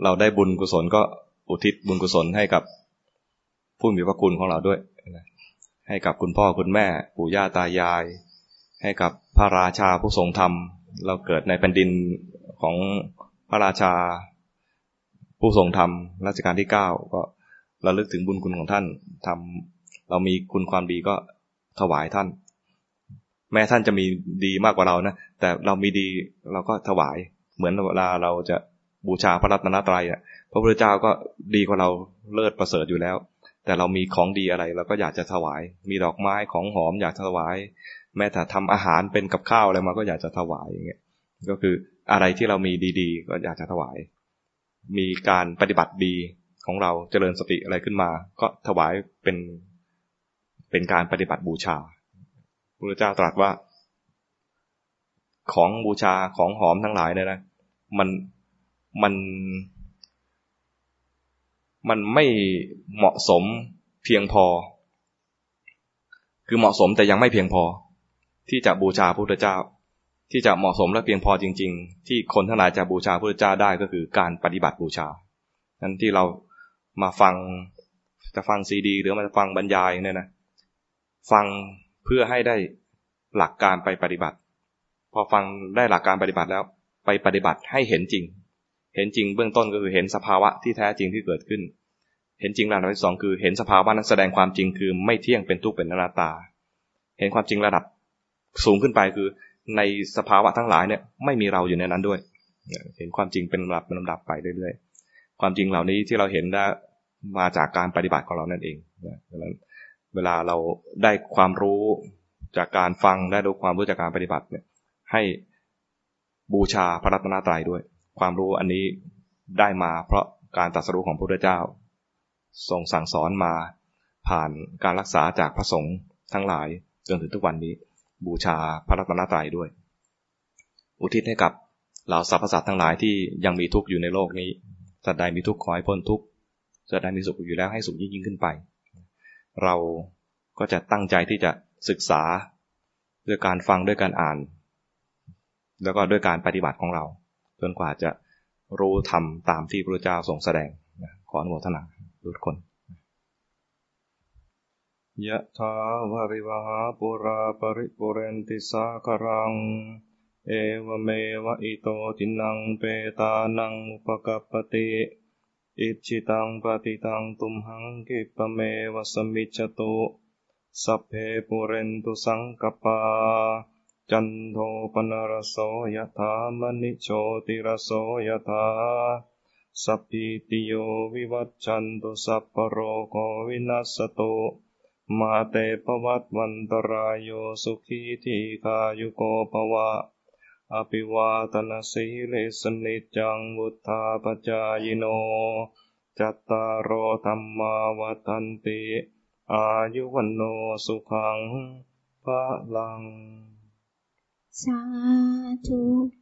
เราได้บุญกุศลก็อุทิศบุญกุศลให้กับ ผู้มีพระคุณของเราด้วย ให้กับคุณพ่อคุณแม่ปู่ย่าตายาย ให้กับพระราชาผู้ทรงธรรม เราเกิดในแผ่นดินของพระราชาผู้ทรงธรรมรัชกาลที่เก้าก็เราลึกถึงบุญคุณของท่านทำเรามีคุณความดีก็ถวายท่าน แม้ท่านจะมีดีมากกว่าเรานะ แต่เรามีดีเราก็ถวายเหมือนเวลาเราจะบูชาพระรัตนตรัยอะพระพุทธเจ้าก็ดีกว่าเราเลิศประเสริฐอยู่แล้ว แต่เรามีของดีอะไรเราก็อยากจะถวาย มีดอกไม้ของหอมอยากถวาย แม้แต่ทำอาหารเป็นกับข้าวอะไรมาก็อยากจะถวายอย่างเงี้ยก็คืออะไรที่เรามีดีๆ ก็อยากจะถวาย มีการปฏิบัติดีของเราเจริญสติอะไรขึ้นมา ก็ถวายเป็นเป็นการปฏิบัติบูชาพระเจ้าตรัสว่า ของบูชาของหอมทั้งหลายเนี่ยนะมันมัน มันไม่เหมาะสมเพียงพอ คือเหมาะสมแต่ยังไม่เพียงพอ ที่จะบูชาพระพุทธเจ้า ที่จะเหมาะสมและเพียงพอจริง ๆ ที่คนทั้งหลายจะบูชาพระพุทธเจ้าได้ก็คือการปฏิบัติบูชานั้นที่เรามาฟังจะฟังซีดี หรือมาฟังบรรยายเนี่ยนะฟังเพื่อให้ได้หลักการไปปฏิบัติ พอฟังได้หลักการปฏิบัติแล้ว ไปปฏิบัติให้เห็นจริง เห็นจริงเบื้องต้นก็คือเห็นสภาวะที่แท้จริงที่เกิดขึ้น เห็นจริงระดับที่สองคือเห็นสภาวะนั้นแสดงความจริงคือไม่เที่ยงเป็นทุกข์เป็นอนัตตา เห็นความจริงระดับสูงขึ้นไปคือในสภาวะทั้งหลายเนี่ยไม่มีเราอยู่ในนั้นด้วย เห็นความจริงเป็นลำดับเป็นลำดับไปเรื่อยๆ ความจริงเหล่านี้ที่เราเห็นได้มาจากการปฏิบัติของเรานั่นเองดังนั้นเวลาเราได้ความรู้จากการฟังได้รู้ความรู้จากการปฏิบัติเนี่ยให้บูชาพระรัตนตรัยด้วย ความรู้อันนี้ได้มาเพราะการตัดสู้ของพระพุทธเจ้า ทรงสั่งสอนมาผ่านการรักษาจากพระสงฆ์ทั้งหลายจนถึงทุกวันนี้ บูชาพระรัตนตรัยด้วย อุทิศให้กับเหล่าสรรพสัตว์ทั้งหลายที่ยังมีทุกข์อยู่ในโลกนี้สัตว์ใดมีทุกข์ขอให้พ้นทุกข์สัตว์ใดมีสุขอยู่แล้วให้สุขยิ่งยิ่งขึ้นไป เราก็จะตั้งใจที่จะศึกษาด้วยการฟังด้วยการอ่าน แล้วก็ด้วยการปฏิบัติของเรา จนกว่าจะรู้ทำตามที่พระเจ้าทรงแสดงขออนุโมทนาทุกคนยะถาวาริวหาปุราปริปุเรนติสาครัง เอวเมวะอิโตทินังเปตานังอุปกัปติอิจิตังปฏิตังตุมหังกิปเมวะสมิจตุสัพเพปุเรนตุสังกปา จันโทปนรโสยถามณิโชติรโสยถาสัพพิติโยวิวัตชันตุสัพพโรโควินัสตุมาเตปวัตวันตรายโยสุขีทีกายุโกภวะ อภิวาตนาสีเลสนิจังวุธาปจายโน จัตตารโอธรรมาวัันติ อายุวันโนสุขังพระลัง สาธุ